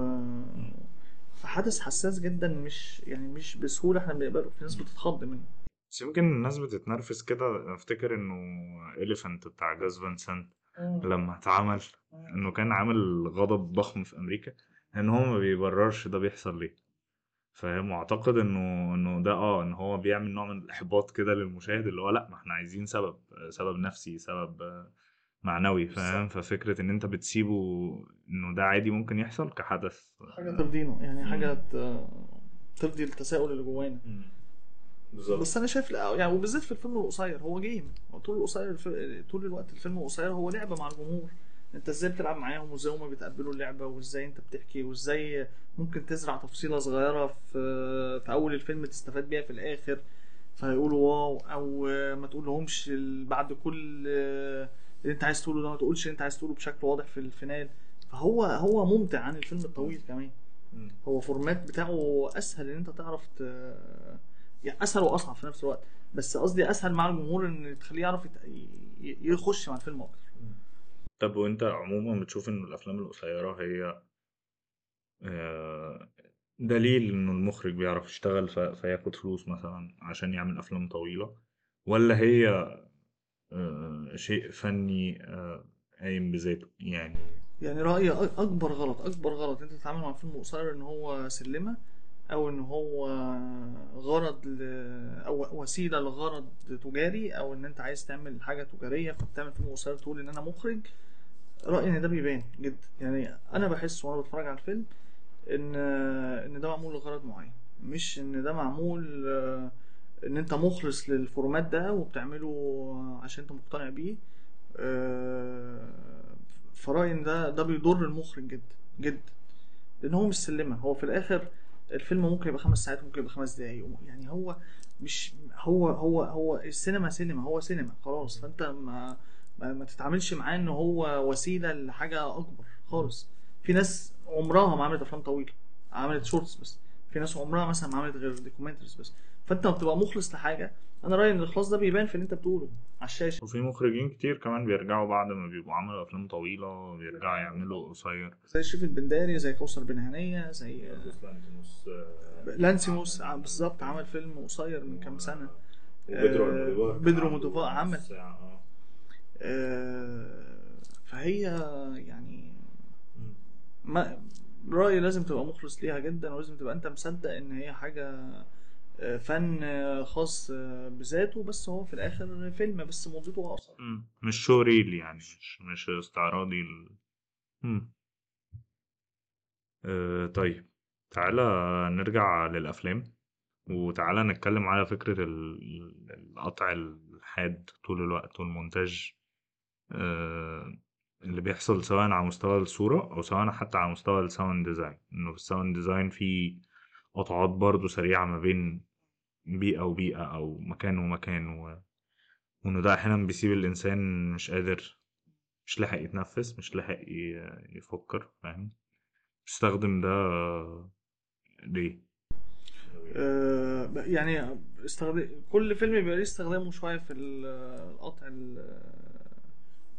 فحدث حساس جدا مش يعني مش بسهولة إحنا بنقبله في ناس بتتخض منه. بس يمكن الناس بتتنرفز كده. أفتكر إنه إليفانت بتاع جاز فان سانت لما اتعمل إنه كان عامل غضب ضخم في أمريكا إن هو ما بيبررش ده بيحصل ليه. فاهم؟ وأعتقد انه إنه ده آه إن هو بيعمل نوع من الإحباط كده للمشاهد اللي هو لأ ما إحنا عايزين سبب سبب نفسي سبب معنوي فاهم؟ ففكرة إن أنت بتسيبه إنه ده عادي ممكن يحصل كحدث. حاجة ترضينا يعني حاجة ت- ترضي التساؤل اللي جوانا. بالظبط. بس أنا شايف لا يعني وبالذات في الفيلم القصير هو جيم. هو طول القصير الف- طول الوقت الفيلم القصير هو لعبة مع الجمهور. أنت إزاي بتلعب معاهم وإزاي هما بيتقبلوا اللعبة وإزاي أنت بتحكي وإزاي ممكن تزرع تفصيلة صغيرة في في أول الفيلم تستفاد بيها في الآخر؟ فيقولوا wow أو ما تقولهمش بعد كل اللي انت عايز تقوله ده ما تقولش اللي انت عايز تقوله بشكل واضح في ال final. فهو هو ممتع عن الفيلم الطويل كمان. هو format بتاعه أسهل إن انت تعرف ت... يعني أسهل وأصعب في نفس الوقت. بس قصدي أسهل مع الجمهور إن تخليه يعرف يت... ي- يخش مع الفيلم أكتر. طب وأنت عموما بتشوف ان الأفلام القصيرة هي آه، دليل إنه المخرج بيعرف يشتغل ف- فياخد فلوس مثلا عشان يعمل أفلام طويلة؟ ولا هي آه، شيء فني آه، قايم بذاته يعني. يعني رأيي أكبر غلط أكبر غلط أنت تتعامل مع فيلم قصير إن هو سلمة أو إن هو غرض ل... أو وسيلة لغرض تجاري أو إن أنت عايز تعمل حاجة تجارية فبتعمل فيلم قصير تقول إن أنا مخرج رأيي إن ده بيبان جدا يعني أنا بحس وأنا بتفرج على الفيلم إن إن ده معمول لغرض معين مش إن ده معمول آه، إن أنت مخلص للفورمات ده وبتعمله عشان أنت مقتنع بيه آه، فرأيي إن ده ده بيضر المخرج جدا جدا لأن هو مش سلمة. هو في الآخر الفيلم ممكن يبقى خمس ساعات ممكن يبقى خمس دقايق يعني هو مش هو هو هو السينما سينما هو سينما خلاص. فأنت ما ما, ما تتعاملش معاه إن هو وسيلة لحاجة أكبر خالص. في ناس عمرها ما عملت أفلام طويلة عملت shorts بس. في ناس عمرها مثلا ما عملت غير documentaries بس. فأنت لما بتبقى مخلص لحاجة أنا رأيي إن الإخلاص ده بيبان في اللي أنت بتقوله على الشاشة. وفي مخرجين كتير كمان بيرجعوا بعد ما بيبقوا عملوا أفلام طويلة بيرجعوا يعملوا قصير. زي شريف البنداري زي كوثر بن هنية زي لانسيموس ع- بالظبط عمل فيلم قصير من كام سنة. آه، بيدرو ألمودوفار عمل. آه. آه، فهي يعني ما رأيي لازم تبقى مخلص ليها جدا ولازم تبقى أنت مصدق إن هي حاجة آه، فن آه، خاص آه، بذاته بس هو في الآخر فيلم بس مدته اقصر. مش showreel يعني مش مش استعراضي ال... آه طيب. تعالى نرجع للأفلام وتعالى نتكلم على فكرة ال- القطع الحاد طول الوقت والمونتاج. آه اللي بيحصل سواء على مستوى الصورة أو سواء حتى على مستوى ال sound design إنه في ال sound design في قطعات برضو سريعة ما بين بيئة وبيئة أو مكان ومكان و... وإنه ده أحيانا بيسيب الإنسان مش قادر مش لاحق يتنفس مش لاحق يفكر فاهم؟ تستخدم ده ليه؟ آه، يعني استخدم كل فيلم بيبقى ليه استخدامه شوية في ال- القطع ال-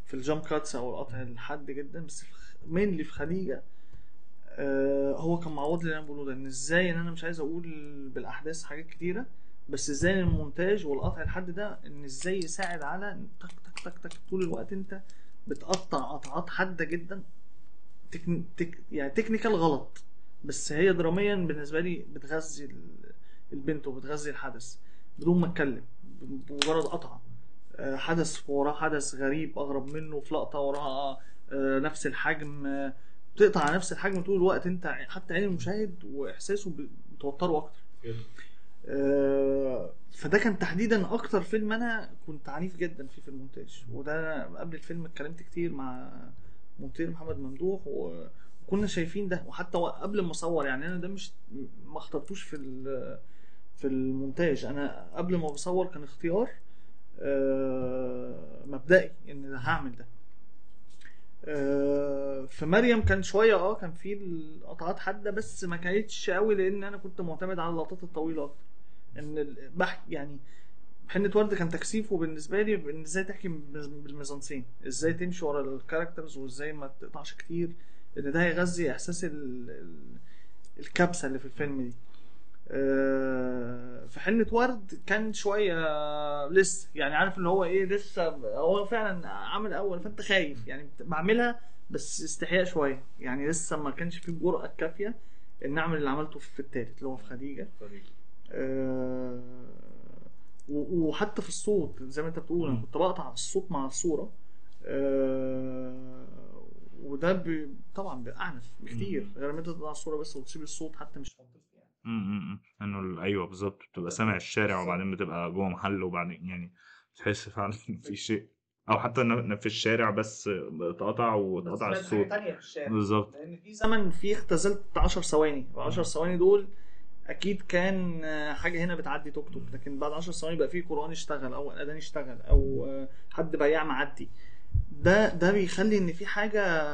في ال jump cuts أو القطع الحاد جدا بس mainly في خديجة آه، هو كان معوض لي اللي أنا بقوله ده. إن إزاي إن أنا مش عايز أقول بالأحداث حاجات كتيرة بس إزاي المونتاج والقطع الحاد ده إن إزاي يساعد على تك تك تك تك طول الوقت أنت بتقطع قطعات حادة جدا. تكن... تك... يعني technical غلط بس هي دراميا بالنسبة لي بتغذي ال- البنت وبتغذي الحدث بدون ما أتكلم بمجرد قطعة. حدث وراه حدث غريب أغرب منه في لقطة وراها آه، نفس الحجم آه، بتقطع على نفس الحجم طول الوقت. أنت حتى عين المشاهد وإحساسه بتوتره أكتر. آه، فده كان تحديدا أكتر فيلم أنا كنت عنيف جدا فيه في المونتاج. وده أنا قبل الفيلم اتكلمت كتير مع مونتير محمد ممدوح وكنا شايفين ده. وحتى قبل ما أصور يعني أنا ده مش ما اخترتوش في في المونتاج. أنا قبل ما بصور كان اختيار مبدئي إن هعمل ده. آه، في مريم كان شوية آه كان في القطعات حادة بس ما كانتش قوي لأن أنا كنت معتمد على اللقطات الطويلة أكتر. إن ال- بح يعني حنة ورد كان تكثيفه بالنسبة لي ان إزاي تحكي بالميزانسين. إزاي تمشي ورا الكاركترز وإزاي ما تقطعش كتير. إن ده هيغذي إحساس ال... ال... الكبسة اللي في الفيلم دي. آه، في حنة ورد كان شوية لسه. يعني عارف اللي هو إيه لسه هو فعلا عامل أول. فأنت خايف. يعني بعملها بس استحياء شوية. يعني لسه ما كانش فيه الجرأة الكافية إن أعمل اللي عملته في التالت اللي هو في خديجة. آه، وحتى في الصوت زي ما أنت بتقول أنا. كنت بقطع الصوت مع الصورة. آه، وده طبعا بأعنف بكتير. مم. غير ما أنت تقطع الصورة بس وتسيب الصوت حتى مش يعني إمم إنه ال- أيوه بالظبط بتبقى سامع الشارع وبعدين بتبقى جوه محل وبعدين يعني تحس فعلا إن في شيء. أو حتى إن في الشارع بس اتقطع واتقطع بس الصوت. تانية في الشارع. بالظبط لأن في زمن في اختزلت 10 ثواني. و10 ثواني دول أكيد كان حاجة هنا بتعدي توك توك. لكن بعد 10 ثواني بقى في قرآن اشتغل أو اذان اشتغل أو آه، حد بياع معدي. ده ده بيخلي إن في حاجة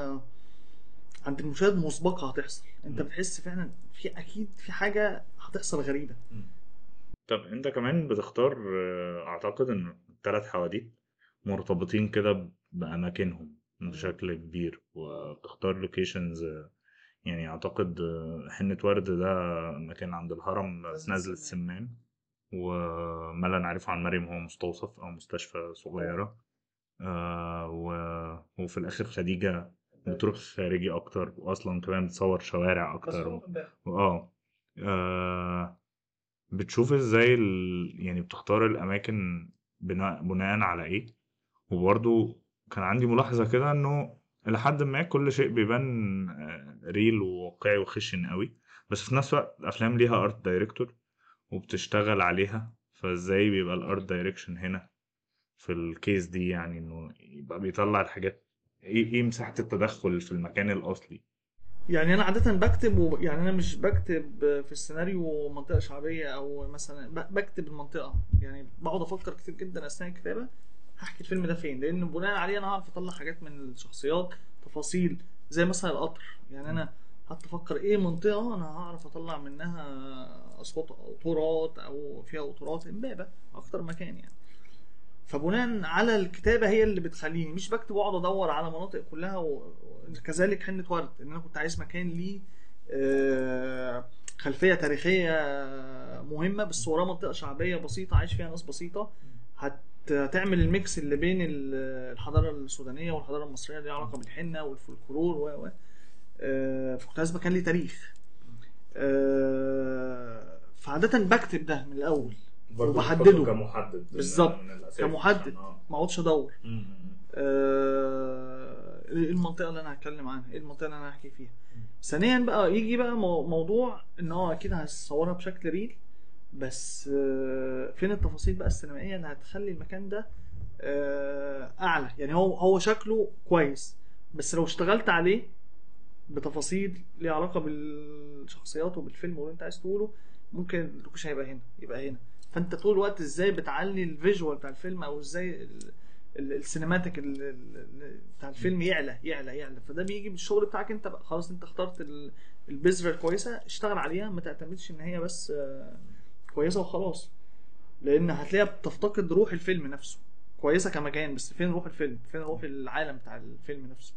عند المشاهد مسبقة هتحصل. أنت مم. بتحس فعلا في أكيد في حاجة هتحصل غريبة. طب أنت كمان بتختار آه، أعتقد إن الثلاث حواديت مرتبطين كده بأماكنهم بشكل كبير وبتختار لوكيشنز يعني أعتقد آه، حنة ورد ده مكان عند الهرم في نزلة السمان. وما لا نعرفه عن مريم هو مستوصف أو مستشفى صغيرة. آه و... وفي الآخر خديجة بتروح خارجي أكتر واصلا كمان بتصور شوارع أكتر آه. آه، بتشوف إزاي ال... يعني بتختار الأماكن بناء بناء على إيه. وبرضو كان عندي ملاحظة كده إنه لحد ما كل شيء بيبان آه، real وواقعي وخشن قوي. بس في نفس الوقت الافلام ليها art director وبتشتغل عليها. فإزاي بيبقى ال art direction هنا في الكيس دي يعني إنه يبقى بيطلع الحاجات إيه إيه مساحة التدخل في المكان الأصلي يعني أنا عادة بكتب. يعني أنا مش بكتب في السيناريو منطقة شعبية أو مثلا. بكتب المنطقة يعني بقعد أفكر كتير جدا أثناء الكتابة هحكي الفيلم ده فين لأن بناء عليه أنا هعرف أطلع حاجات من الشخصيات تفاصيل زي مثلا القطر يعني أنا قعدت أفكر إيه منطقة أنا هعرف أطلع منها أصوات قطورات أو فيها قطورات امبابه أكتر مكان يعني فبناء على الكتابة هي اللي بتخليني مش بكتب وأقعد أدور على مناطق كلها وكذلك حنة ورد إن أنا كنت عايز مكان ليه آه، خلفية تاريخية مهمة بس وراه منطقة شعبية بسيطة عايش فيها ناس بسيطة. هت- هتعمل الميكس اللي بين ال- الحضارة السودانية والحضارة المصرية اللي علاقة بالحنة والفولكلور و آه، فكنت عايز مكان ليه تاريخ. آه، فعادة بكتب ده من الأول. وبحدده. كمحدد بالظبط. كمحدد. آه. ما اقعدش أدور آه، إيه المنطقة اللي أنا هتكلم عنها إيه المنطقة اللي أنا هحكي فيها ثانيا بقى يجي بقى مو- موضوع إن هو أكيد هصورها بشكل ريل بس آه، فين التفاصيل بقى السينمائية اللي هتخلي المكان ده آه، أعلى يعني هو هو شكله كويس بس لو اشتغلت عليه بتفاصيل ليها علاقة بالشخصيات وبالفيلم واللي أنت عايز تقوله ممكن ال location هيبقى هنا يبقى هنا فانت طول الوقت إزاي بتعلي ال visual بتاع الفيلم أو إزاي ال- ال- cinematic ال- ال- ال- بتاع الفيلم يعلى يعلى يعلى. فده بيجي بالشغل بتاعك انت بقى. خلاص انت اخترت ال- البذرة الكويسة اشتغل عليها. ما تعتمدش ان هي بس آه، كويسة وخلاص. لأن هتلاقيها بتفتقد روح الفيلم نفسه. كويسة كمكان بس فين روح الفيلم؟ فين روح العالم بتاع الفيلم نفسه؟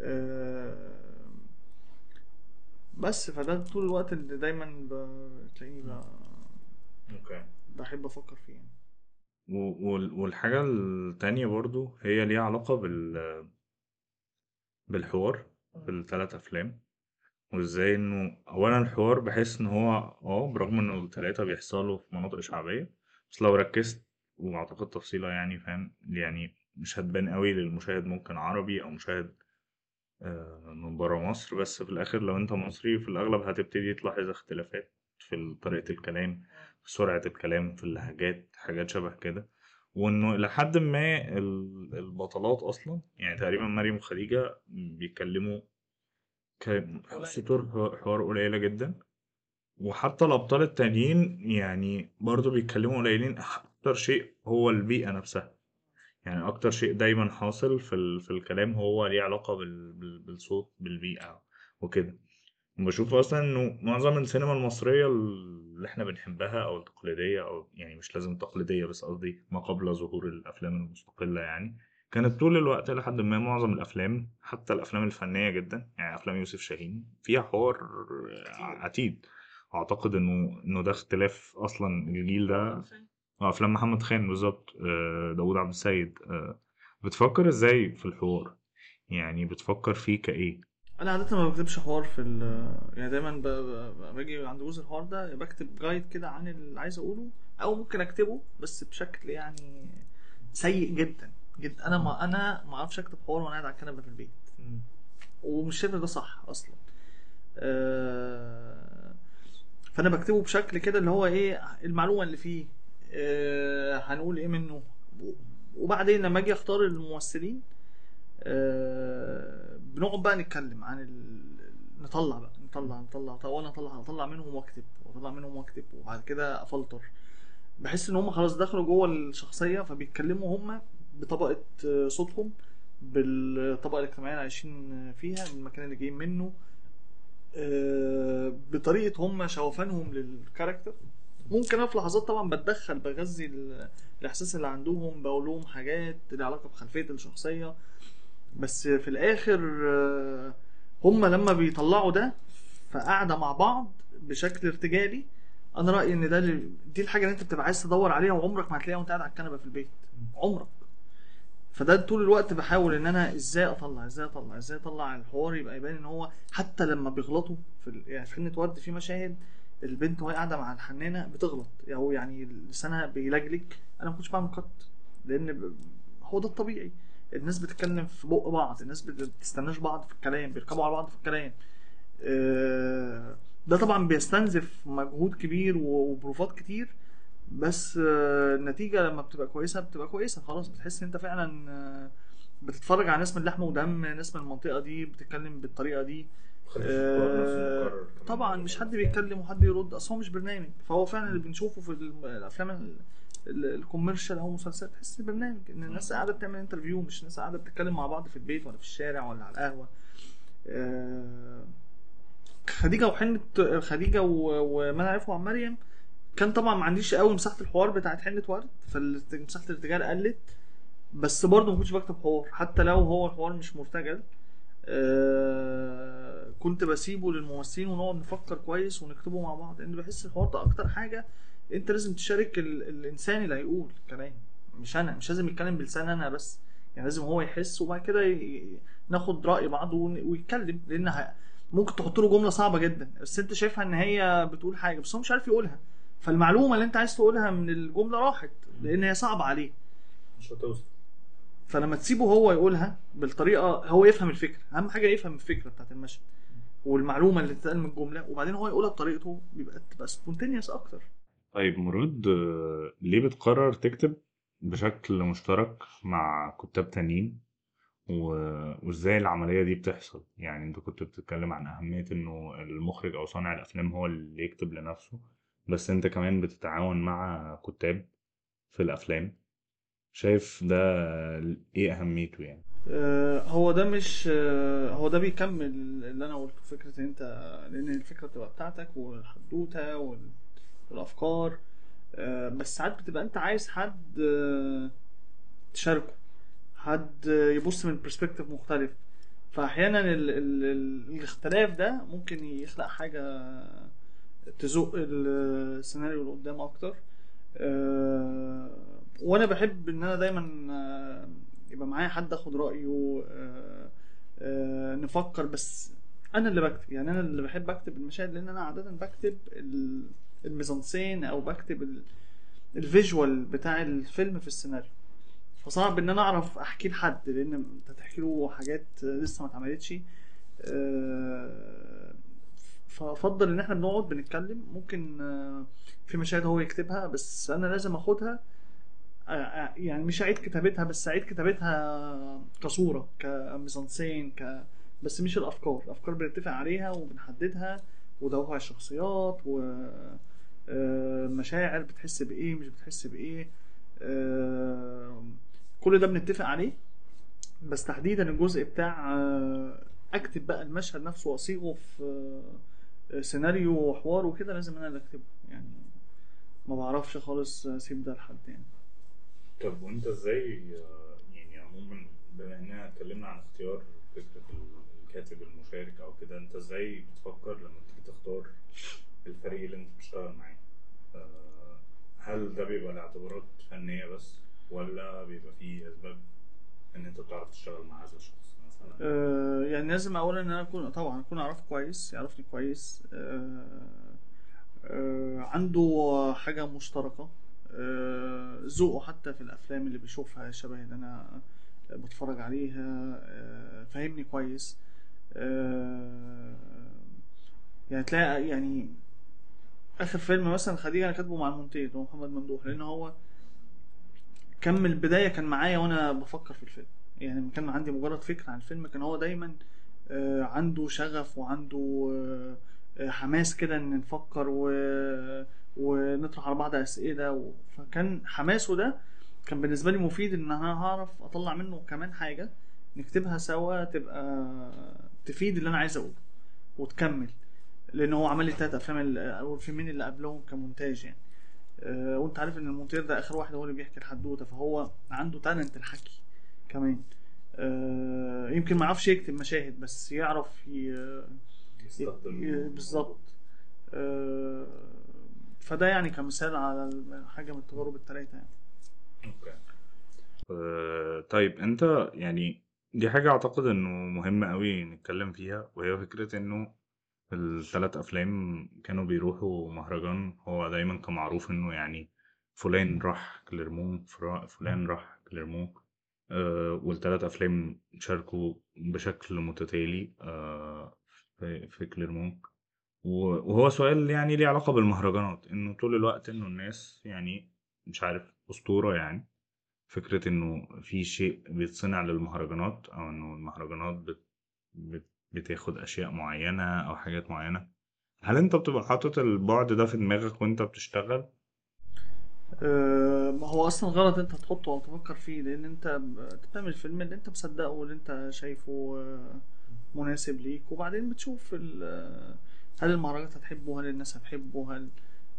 آه، بس. فده طول الوقت اللي دايما بتلاقيني ب- أوكي. بحب أفكر فيه يعني. والحاجة التانية برضو هي ليها علاقة بال بالحوار في الثلاث أفلام. وإزاي إنه أولا الحوار بحس إن هو آه برغم إنه التلاتة بيحصلوا في مناطق شعبية بس لو ركزت وأعتقد تفصيلة يعني فاهم؟ يعني مش هتبان قوي للمشاهد ممكن عربي أو مشاهد آه، من برا مصر بس في الآخر لو أنت مصري في الأغلب هتبتدي تلاحظ اختلافات في طريقة الكلام. سرعة الكلام في اللهجات حاجات شبه كده. وإنه إلى حد ما ال- البطلات أصلا يعني تقريبا مريم وخديجة بيتكلموا سطور حوار قليلة جدا. وحتى الأبطال التانيين يعني برضو بيتكلموا قليلين أكتر شيء هو البيئة نفسها. يعني أكتر شيء دايما حاصل في ال... في الكلام هو ليه علاقة. بال... بالصوت بالبيئة وكده. بشوف أصلا إنه معظم السينما المصرية اللي إحنا بنحبها أو التقليدية أو يعني مش لازم تقليدية بس قصدي ما قبل ظهور الأفلام المستقلة يعني كانت طول الوقت لحد ما معظم الأفلام حتى الأفلام الفنية جدا يعني أفلام يوسف شاهين فيها حوار عتيد. أعتقد إنه إنه ده اختلاف أصلا الجيل ده. أفلام محمد خان بالظبط آه، داوود عبد السيد آه، بتفكر إزاي في الحوار؟ يعني بتفكر فيه كإيه؟ أنا عادة ما بكتبش حوار في ال يعني دايما ب- ب- باجي عند جزء الحوار ده بكتب جايد كده عن اللي عايز اقوله أو ممكن اكتبه بس بشكل يعني سيء جدا جدا. أنا ما أنا ما أعرفش اكتب حوار وأنا قاعد على الكنبة في البيت. ومش شايف ده صح أصلا. آه، فأنا بكتبه بشكل كده اللي هو إيه المعلومة اللي فيه آه، هنقول إيه منه. وبعدين لما أجي أختار الممثلين آه، بنقعد بقى نتكلم عن ال... نطلع بقى نطلع نطلع وأنا اطلع اطلع منهم واكتب واطلع منهم واكتب وبعد كده افلتر. بحس ان هم خلاص دخلوا جوه الشخصية فبيتكلموا هم بطبقة آه، صوتهم بالطبقة الاجتماعية اللي عايشين فيها المكان اللي جايين منه آه، بطريقة هم شوفانهم للكاركتر. ممكن أنا في لحظات طبعا بتدخل بغذي ال- الإحساس اللي عندهم بقول لهم حاجات ليها علاقة بخلفية الشخصية. بس في الآخر هم لما بيطلعوا ده فقاعدة مع بعض بشكل ارتجالي أنا رأيي إن ده دي الحاجة اللي أنت بتبقى عايز تدور عليها وعمرك ما هتلاقيها وأنت قاعد على الكنبة في البيت عمرك فده طول الوقت بحاول إن أنا إزاي أطلع إزاي أطلع إزاي أطلع الحوار يبقى يبان إن هو حتى لما بيغلطوا في. يعني في حنة ورد في مشاهد البنت وهي قاعدة مع الحنانة بتغلط أو يعني لسانها بيلجلج أنا ما كنتش بعمل قط لأن. هو ده الطبيعي الناس بتتكلم في بق بعض الناس بت- بتستناش بعض في الكلام بيركبوا على بعض في الكلام. آه، ده طبعا بيستنزف مجهود كبير وبروفات كتير بس آه، النتيجة لما بتبقى كويسة بتبقى كويسة خلاص بتحس إن أنت فعلا آه، بتتفرج على ناس من لحم ودم ناس من المنطقة دي بتتكلم بالطريقة دي. آه، طبعا مش حد بيتكلم وحد يرد أصل هو مش برنامج. فهو فعلا اللي بنشوفه في الأفلام ال- ال- ال commercial أو المسلسلات تحس برنامج إن الناس قاعدة بتعمل interview مش ناس قاعدة بتتكلم مع بعض في البيت ولا في الشارع ولا على القهوة. آه، خديجة وحنه خديجة وما نعرفه عن مريم كان طبعا ما عنديش قوي مساحة الحوار بتاعت حنه ورد فمساحة الارتجال قلت بس برضه ما كنتش بكتب حوار. حتى لو هو الحوار مش مرتجل آه كنت بسيبه للممثلين ونقعد نفكر كويس ونكتبه مع بعض لأن بحس الحوار ده أكتر حاجة انت لازم تشارك ال... الانسان اللي هيقول كلام. مش أنا مش لازم يتكلم بلسان أنا بس. يعني لازم هو يحس وبعد كده ي... ناخد رأي بعض ون... ويتكلم. لأن ه... ممكن تحط له جملة صعبة جدا. بس انت شايفها إن هي بتقول حاجة بس هو مش عارف يقولها. فالمعلومة اللي انت عايز تقولها من الجملة راحت لأن هي صعبة عليه. مش هتوصل. فلما تسيبه هو يقولها بالطريقة هو يفهم الفكرة. أهم حاجة يفهم الفكرة بتاعت المشهد والمعلومة اللي تتقال من الجملة وبعدين هو يقولها بطريقته بيبقى تبقى سبونتينيوس أكتر. طيب مرود آه، ليه بتقرر تكتب بشكل مشترك مع كتاب تانيين؟ و- وازاي العملية دي بتحصل؟ يعني انت كنت بتتكلم عن أهمية انه المخرج أو صانع الأفلام هو اللي يكتب لنفسه بس انت كمان بتتعاون مع كتاب في الأفلام. شايف ده إيه أهميته يعني؟ آه، هو ده مش آه، هو ده بيكمل اللي أنا قلته فكرة إن أنت لأن الفكرة بتبقى بتاعتك والحدوتة وال- والافكار آه، بس ساعات بتبقى أنت عايز حد آه، تشاركه حد يبص من برسبكتيف مختلف. فأحيانا ال ال ال الاختلاف ده ممكن يخلق حاجة تزق السيناريو لقدام أكتر. آه، وأنا بحب إن أنا دايما يبقى معايا حد آخد رأيه نفكر. بس أنا اللي بكتب يعني أنا اللي بحب أكتب المشاهد لأن أنا عاده بكتب الميزانسين أو بكتب ال- الفيجوال بتاع الفيلم في السيناريو. فصعب إن أنا أعرف أحكي لحد لأن أنت تحكي له حاجات لسه ما اتعملتش. آه، فأفضل إن إحنا بنقعد بنتكلم. ممكن آه، في مشاهد هو يكتبها بس أنا لازم آخدها. آه، يعني مش أعيد كتابتها بس أعيد كتابتها كصورة كميزانسين ك بس مش الأفكار. الأفكار بنتفق عليها وبنحددها ودوها الشخصيات و مشاعر بتحس بإيه مش بتحس بإيه. آه، كل ده بنتفق عليه. بس تحديدا الجزء بتاع آه، أكتب بقى المشهد نفسه وأصيغه في آه، سيناريو وحوار وكده لازم أنا اللي أكتبه. يعني ما بعرفش خالص أسيب ده لحد يعني. طب وأنت إزاي آه، يعني عموما بما إننا اتكلمنا عن اختيار فكرة الكاتب المشارك أو كده أنت إزاي بتفكر لما تيجي تختار الفريق اللي انت بتشتغل معاه. آه، هل ده بيبقى لاعتبارات فنية بس ولا بيبقى فيه أسباب إن انت بتعرف تشتغل مع هذا الشخص مثلا؟ آه، يعني لازم اولا إن أنا أكون طبعا أكون أعرفه كويس يعرفني كويس. آه، آه، عنده حاجة مشتركة. آه، ذوقه حتى في الأفلام اللي بيشوفها شبه اللي أنا بتفرج عليها. آه، فاهمني كويس. آه، يعني تلاقي يعني آخر فيلم مثلا خديجة أنا كاتبه مع المونتير اللي هو محمد ممدوح لأن هو كان من البداية كان معايا وأنا بفكر في الفيلم. يعني كان عندي مجرد فكرة عن الفيلم كان هو دايما آه، عنده شغف وعنده آه، حماس كده إن نفكر و... ونطرح على بعض أسئلة و... فكان حماسه ده كان بالنسبة لي مفيد إن أنا هعرف أطلع منه كمان حاجة نكتبها سوا تبقى تفيد اللي أنا عايز أقوله وتكمل. لأن هو عمل لي تلات أفلام أو الفيلمين اللي قبلهم كمونتاج يعني. آه، وأنت عارف إن المونتير ده آخر واحد هو اللي بيحكي الحدوتة فهو عنده تالنت الحكي كمان. آه، يمكن ما يعرفش يكتب مشاهد بس يعرف يستخدم بالظبط. آه، فده يعني كمثال على حاجة من التجارب الثلاثه يعني. okay. آه، طيب أنت يعني دي حاجة أعتقد إنه مهمة قوي نتكلم فيها وهي فكرة إنه الثلاث أفلام كانوا بيروحوا مهرجان هو دايما كان معروف إنه يعني فلان راح كليرمون فلان راح كليرمون آه والثلاث أفلام شاركوا بشكل متتالي آه في, في كليرمون وهو سؤال يعني ليه علاقة بالمهرجانات إنه طول الوقت إنه الناس يعني مش عارف أسطورة يعني فكرة إنه في شيء بيتصنع للمهرجانات أو إنه المهرجانات بت... بت... بتاخد أشياء معينة أو حاجات معينة. هل أنت بتبقى حاطط البعد ده في دماغك وأنت بتشتغل؟ آه، ما هو أصلا غلط أنت تحطه أو تفكر فيه لأن أنت ب- أنت بتعمل الفيلم اللي أنت مصدقه واللي أنت شايفه آه، مناسب ليك. وبعدين بتشوف ال- آه، هل المهرجانات هتحبه؟ هل الناس هتحبه؟ هل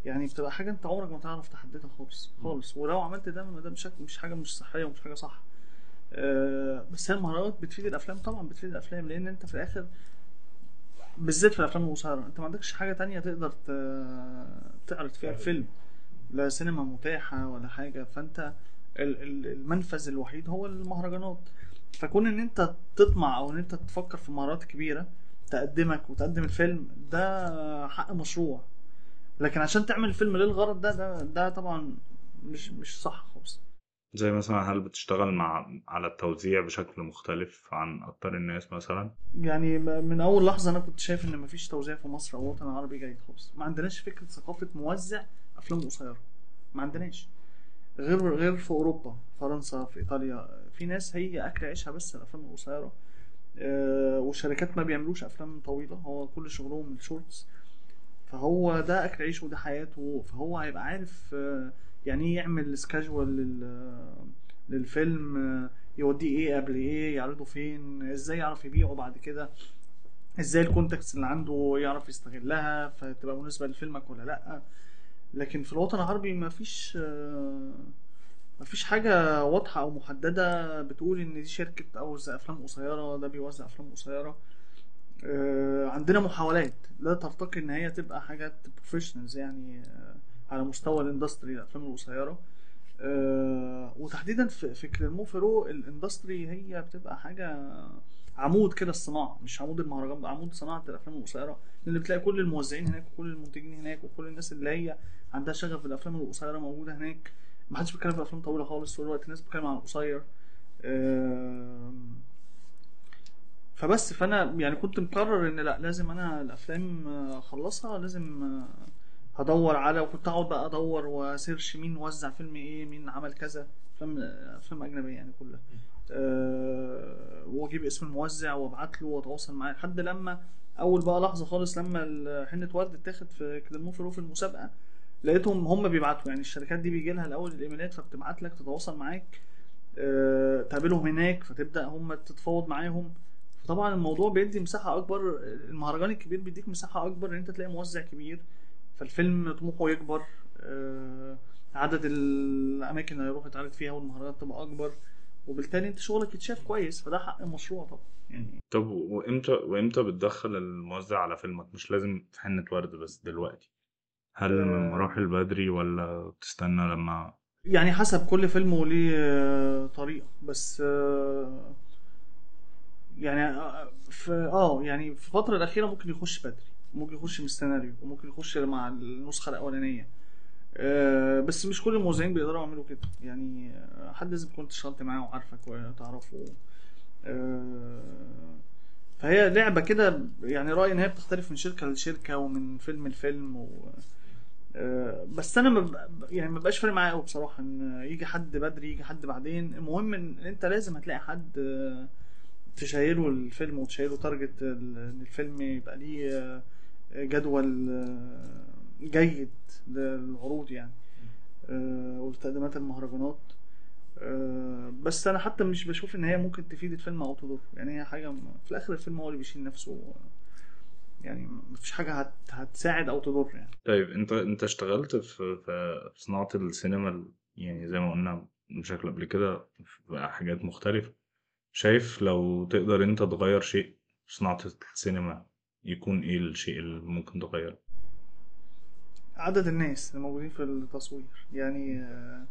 يعني بتبقى حاجة أنت عمرك ما تعرف تحددها خالص خالص. ولو عملت ده ما ده مش مش حاجة مش صحية ومش حاجة صح. بس هي المهرجانات بتفيد الأفلام طبعا بتفيد الأفلام لأن أنت في الآخر بالذات في الأفلام القصيره أنت ما عندكش حاجة تانية تقدر تعرض فيها الفيلم. لا سينما متاحة ولا حاجة فأنت ال- ال- المنفذ الوحيد هو المهرجانات. فكون إن أنت تطمع أو إن أنت تفكر في مهارات كبيرة تقدمك وتقدم الفيلم ده حق مشروع. لكن عشان تعمل فيلم للغرض ده ده ده طبعا مش مش صح خالص. زي مثلا هل بتشتغل مع على التوزيع بشكل مختلف عن أكتر الناس مثلا؟ يعني من أول لحظة أنا كنت شايف إن مفيش توزيع في مصر أو الوطن العربي جيد خالص. ما عندناش فكرة ثقافة موزع أفلام قصيرة. ما عندناش. غير غير في أوروبا فرنسا في إيطاليا. في ناس هي أكل عيشها بس الأفلام القصيرة. آه، والشركات ما بيعملوش أفلام طويلة. هو كل شغلهم ال shorts. فهو ده أكل عيشه وده حياته. فهو هيبقى عارف آه، يعني إيه يعمل schedule لل للفيلم؟ يوديه إيه قبل إيه؟ يعرضه فين؟ إزاي يعرف يبيعه بعد كده؟ إزاي ال contacts اللي عنده يعرف يستغلها؟ فتبقى مناسبة لفيلمك ولا لأ؟ لكن في الوطن العربي ما فيش ما فيش حاجة واضحة أو محددة بتقول إن دي شركة توزع أفلام قصيرة ده بيوزع أفلام قصيرة. آه، عندنا محاولات. لا ترتقي إن هي تبقى حاجات professionals يعني. على مستوى ال industry الأفلام القصيرة. آه، وتحديدا في كليرمون ال industry هي بتبقى حاجة عمود كده الصناعة مش عمود المهرجان عمود صناعة الأفلام القصيرة. اللي بتلاقي كل الموزعين هناك وكل المنتجين هناك وكل الناس اللي هي عندها شغف في الأفلام القصيرة موجودة هناك. ما حدش بيتكلم في أفلام طويلة خالص طول الوقت الناس بتتكلم عن القصير. آم، فبس فأنا يعني كنت مقرر إن لأ لازم أنا الأفلام آه، أخلصها لازم آه، هدور على وكنت اقعد بقى أدور واسيرش مين وزع فيلم إيه مين عمل كذا. افلام افلام اجنبيه يعني كلها أه وأجيب اسم الموزع وأبعت له وأتواصل معاه. لحد لما أول بقى لحظة خالص لما حنة ورد اتاخد في كليرمون فيرون في المسابقة لقيتهم هم بيبعتوا. يعني الشركات دي بيجي لها الأول الإيميلات فبتبعت لك تتواصل معاك. أه تقابلهم هناك فتبدأ هم تتفاوض معاهم. فطبعا الموضوع بيدي مساحة أكبر المهرجان الكبير بيديك مساحة أكبر إن أنت تلاقي موزع كبير. فالفيلم طموحه يكبر أه عدد الأماكن اللي هيروح يتعرض فيها والمهرجانات تبقى أكبر وبالتالي أنت شغلك يتشاف كويس فده حق المشروع طبعا. يعني طب وإمتى وإمتى بتدخل الموزع على فيلمك؟ مش لازم في حنة ورد بس دلوقتي. هل من آه. مراحل بدري ولا بتستنى لما يعني حسب كل فيلم وليه آه، طريقة بس آه، يعني آه، في آه يعني في الفترة الأخيرة ممكن يخش بدري. ممكن يخش من السيناريو وممكن يخش مع النسخة الأولانية. آه، بس مش كل الموزعين بيقدروا يعملوا كده. يعني آه، حد لازم كنت اشتغلت معاه وعارفك وتعرفه. آه، فهي لعبة كده يعني رأيي إن هي بتختلف من شركة لشركة ومن فيلم لفيلم و... بس أنا يعني ما بقاش فارق معايا قوي بصراحة إن يجي حد بدري يجي حد بعدين. المهم إن أنت لازم هتلاقي حد تشيله الفيلم وتشيله تارجت إن الفيلم يبقى ليه جدول آه، جيد للعروض يعني آه، ولتقديمات المهرجانات. آه، بس أنا حتى مش بشوف إن هي ممكن تفيد الفيلم أو تضر. يعني هي حاجة في الآخر الفيلم هو اللي بيشيل نفسه يعني مفيش حاجة هت هتساعد أو تضر يعني. طيب أنت أنت اشتغلت في في صناعة السينما ال- يعني زي ما قلنا بشكل قبل كده في حاجات مختلفة. شايف لو تقدر أنت تغير شيء في صناعة السينما يكون إيه الشيء اللي ممكن تغيره؟ عدد الناس اللي موجودين في التصوير. يعني آه،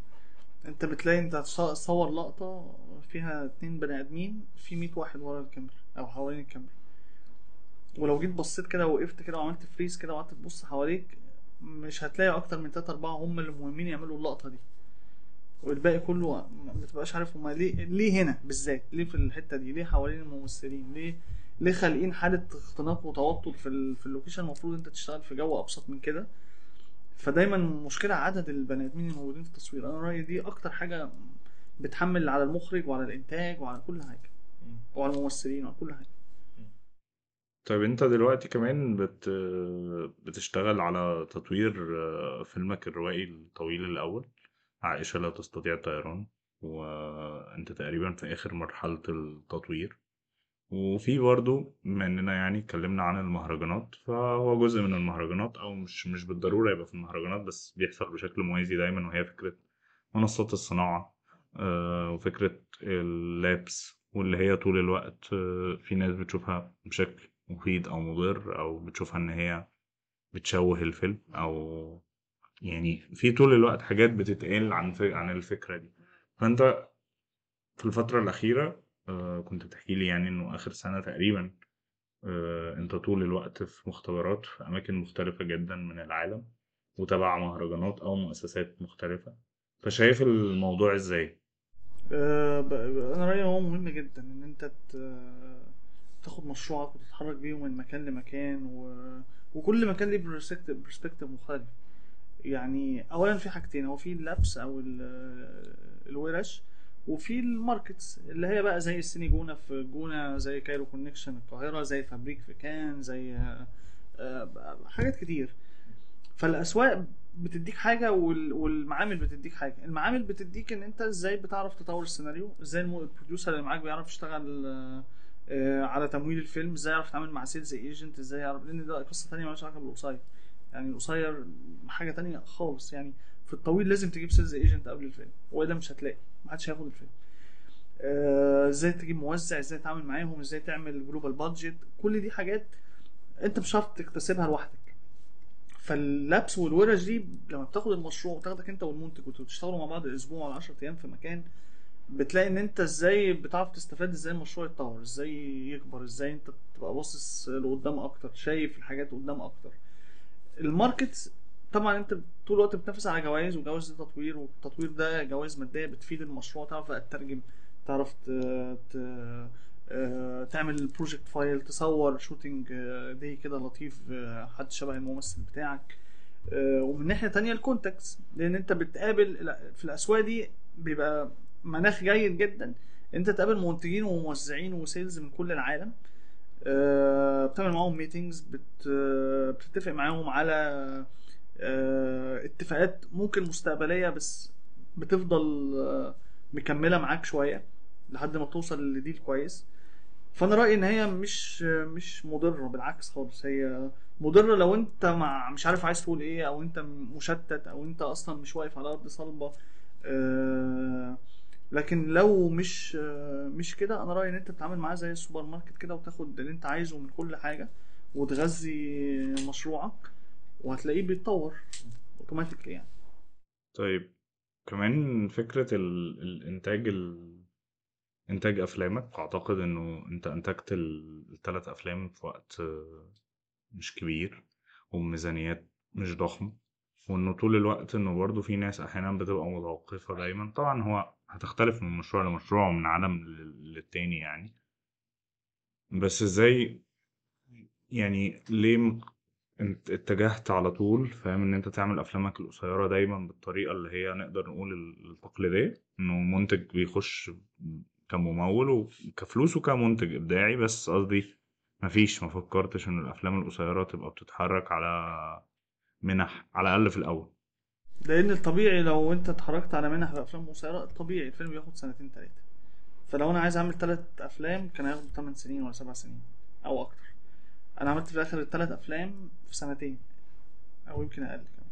أنت بتلاقي أنت تصور لقطة فيها اتنين بني آدمين في 100 واحد ورا الكاميرا أو حوالين الكاميرا. ولو جيت بصيت كده وقفت كده وعملت freeze كده وقعدت تبص حواليك مش هتلاقي أكتر من تلاتة أربعة هم اللي مهمين يعملوا اللقطة دي. والباقي كله ما بتبقاش عارف هما ليه ليه هنا بالذات؟ ليه في الحتة دي؟ ليه حوالين الممثلين؟ ليه ليه خالقين حالة اختناق وتوتر في ال... في اللوكيشن المفروض انت تشتغل في جو أبسط من كده. فدايما مشكلة عدد البني آدمين الموجودين في التصوير. أنا رأيي دي أكتر حاجة بتحمل على المخرج وعلى الإنتاج وعلى كل حاجة. وعلى الممثلين وعلى كل حاجة. طيب انت دلوقتي كمان بت بتشتغل على تطوير آه، فيلمك الروائي الطويل الأول عائشة لا تستطيع الطيران وانت تقريبا في آخر مرحلة التطوير. وفي برضو بما إننا يعني اتكلمنا عن المهرجانات فهو جزء من المهرجانات أو مش مش بالضرورة يبقى في المهرجانات بس بيحصل بشكل موازي دايما وهي فكرة منصات الصناعة آه، وفكرة اللابس واللي هي طول الوقت آه، في ناس بتشوفها بشكل مفيد أو مضر أو بتشوفها إن هي بتشوه الفيلم أو يعني في طول الوقت حاجات بتتقال عن عن الفكرة دي. فأنت في الفترة الأخيرة آه، كنت بتحكي لي يعني إنه آخر سنة تقريبا آه، أنت طول الوقت في مختبرات في أماكن مختلفة جدا من العالم وتبع مهرجانات أو مؤسسات مختلفة. فشايف الموضوع إزاي؟ آه، أنا رأيي هو مهم جدا إن أنت تاخد مشروعك وتتحرك بيه من مكان لمكان و... وكل مكان ليه perspective مختلف. يعني اولا في حاجتين هو في ال labs أو ال- الورش وفي ال markets اللي هي بقى زي السيني جونة في جونه زي Cairo Connection القاهرة زي Fabrique في كان زي آه، آه، حاجات كتير. فالأسواق بتديك حاجة وال- والمعامل بتديك حاجة. المعامل بتديك إن أنت إزاي بتعرف تطور السيناريو إزاي ال producer اللي معاك بيعرف يشتغل آه، على تمويل الفيلم إزاي يعرف يتعامل مع sales agent إزاي يعرف لأن ده قصة تانية مالهاش علاقة بالقصير. يعني القصير حاجة تانية خالص. يعني في الطويل لازم تجيب sales agent قبل الفيلم. والا مش هتلاقي. محدش هياخد الفيلم. آه، إزاي تجيب موزع إزاي تتعامل معاهم إزاي تعمل global budget كل دي حاجات انت مش هتعرف تكتسبها لوحدك. فاللبس والورش دي لما بتاخد المشروع وتاخدك انت والمنتج وتشتغلوا مع بعض أسبوع ولا 10 أيام في مكان بتلاقي إن أنت إزاي بتعرف تستفاد إزاي المشروع يتطور إزاي يكبر إزاي أنت تبقى باصص لقدام أكتر شايف الحاجات قدام أكتر. الماركت طبعا أنت طول الوقت بتنافس على جوائز وجوائز دي تطوير والتطوير ده جوائز مادية بتفيد المشروع تعرف تترجم تعرف. آه، تعمل project file تصور shooting دي كده لطيف آه، حد شبه الممثل بتاعك آه، ومن ناحية تانية ال contacts لأن أنت بتقابل في الأسواق دي بيبقى مناخ جيد جدا أنت تقابل منتجين وموزعين و sales من كل العالم آه، بتعمل معاهم meetings بت آه، بتتفق معاهم على آه، اتفاقات ممكن مستقبلية بس بتفضل آه، مكملة معاك شوية لحد ما توصل لديل كويس. فأنا رأيي إن هي مش مش مضرة بالعكس خالص. هي مضرة لو أنت مع مش عارف عايز تقول إيه أو أنت مشتت أو أنت أصلا مش واقف على أرض صلبة. آه، لكن لو مش آه، مش كده أنا رأيي إن أنت تتعامل معاه زي السوبر ماركت كده وتاخد اللي أنت عايزه من كل حاجة وتغذي مشروعك. وهتلاقيه بيتطور اوتوماتيكلي يعني. طيب كمان فكرة ال... الإنتاج ال... إنتاج أفلامك أعتقد إنه أنت أنتجت ال- التلات أفلام في وقت مش كبير وبميزانيات مش ضخمة. وإنه طول الوقت إنه برضه في ناس أحيانا بتبقى متوقفة دايما. طبعا هو هتختلف من مشروع لمشروع ومن عالم لل- للتاني يعني. بس إزاي يعني ليه انت اتجهت على طول فاهم؟ ان انت تعمل أفلامك القصيرة دايما بالطريقة اللي هي نقدر نقول ال- التقليدية إنه منتج بيخش كممول وكفلوس وكمنتج إبداعي بس قصدي مفيش ما فكرتش إن الأفلام القصيرة تبقى بتتحرك على منح على الأقل في الأول. لأن الطبيعي لو أنت اتحركت على منح بأفلام قصيرة الطبيعي الفيلم بياخد سنتين تلاتة. فلو أنا عايز أعمل ثلاث أفلام كان هياخد 8 سنين ولا 7 سنين أو أكتر. أنا عملت في الآخر الثلاث افلام في سنتين أو يمكن أقل كمان.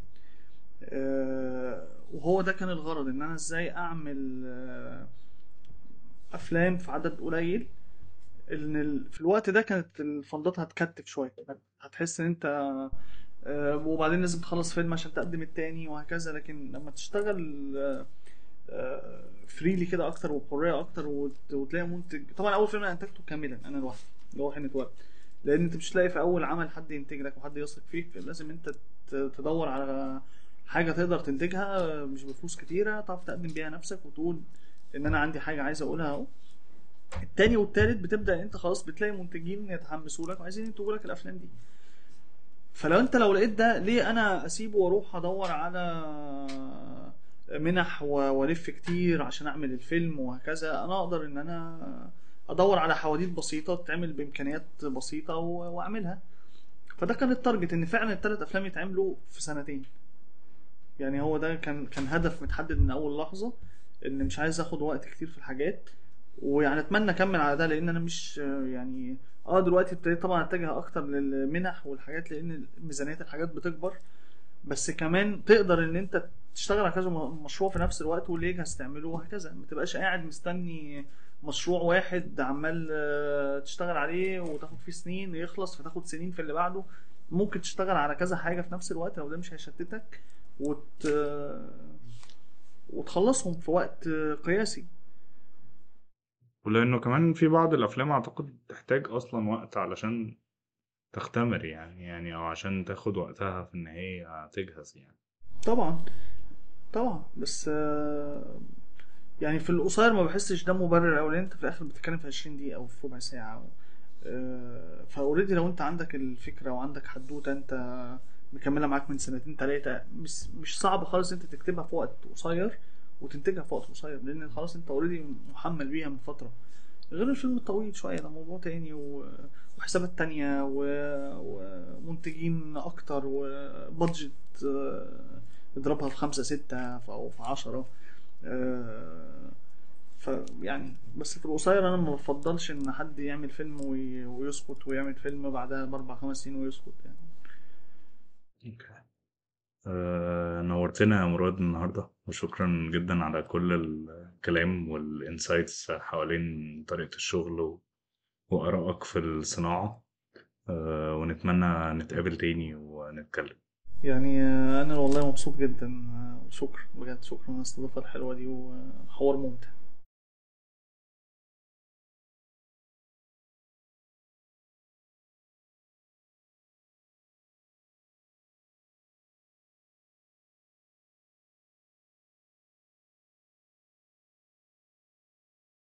أه وهو ده كان الغرض إن أنا إزاي أعمل آه، أفلام في عدد قليل إن في الوقت ده كانت الفندات هتكتف شوية. هتحس إن أنت آه، وبعدين لازم تخلص فيلم عشان تقدم التاني وهكذا. لكن لما تشتغل فريلي كده أكتر وبحريه أكتر وت- وتلاقي منتج. طبعا أول فيلم أنا أنتجته كاملا أنا لوحدي اللي هو حين اتولد لأن انت مش هتلاقي في اول عمل حد ينتج لك وحد يثق فيك لازم انت تدور على حاجة تقدر تنتجها مش بفلوس كتيرة تعرف تقدم بيها نفسك وتقول إن أنا عندي حاجة عايز أقولها أهو. التاني والتالت بتبدأ أنت خلاص بتلاقي منتجين يتحمسوا لك وعايزين ينتجوا لك الأفلام دي. فلو أنت لو لقيت ده ليه أنا أسيبه وأروح أدور على منح وألف كتير عشان أعمل الفيلم وهكذا؟ أنا أقدر إن أنا أدور على حواديت بسيطة تتعمل بإمكانيات بسيطة وأعملها. فده كان التارجت إن فعلا الثلاث أفلام يتعملوا في سنتين. يعني هو ده كان كان هدف متحدد من أول لحظة إن مش عايز آخد وقت كتير في الحاجات. ويعني أتمنى أكمل على ده لأن أنا مش يعني آه دلوقتي ابتديت طبعا أتجه أكتر للمنح والحاجات لأن ميزانيات الحاجات بتكبر. بس كمان تقدر إن أنت تشتغل على كذا مشروع في نفس الوقت واللي يجهز تعمله وهكذا. ما تبقاش قاعد مستني مشروع واحد عمال آه، تشتغل عليه وتاخد فيه سنين يخلص فتاخد سنين في اللي بعده. ممكن تشتغل على كذا حاجة في نفس الوقت لو ده مش هيشتتك وت... وتخلصهم في وقت قياسي. ولأنه كمان في بعض الأفلام أعتقد تحتاج أصلا وقت علشان تختمر يعني يعني أو عشان تاخد وقتها في ان هي تجهز يعني. طبعا طبعا. بس آه، يعني في القصير ما بحسش ده مبرر أوي لأن أنت في الآخر بتتكلم في 20 دقيقة أو في ربع ساعة آه، فأوريدي لو أنت عندك الفكرة وعندك حدوتة أنت مكملة معاك من سنتين تلاتة مش مش صعب خالص أنت تكتبها في وقت قصير وتنتجها في وقت قصير لأن خلاص أنت أوريدي محمل بيها من فترة. غير الفيلم الطويل شوية ده موضوع تاني و... وحسابات تانية و... ومنتجين أكتر و budget آه، اضربها في خمسة ستة أو في عشرة. آه، فيعني بس في القصير أنا ما بفضلش إن حد يعمل فيلم وي... ويسقط ويعمل فيلم بعدها بأربع خمس سنين ويسقط يعني. آه، نورتنا يا مراد النهاردة وشكرا جدا على كل الكلام وال insights حوالين طريقة الشغل و... وآرائك في الصناعة. آه، ونتمنى نتقابل تاني ونتكلم. يعني أنا والله مبسوط جدا شكرا بجد شكرا على الاستضافة الحلوة دي وحوار ممتع.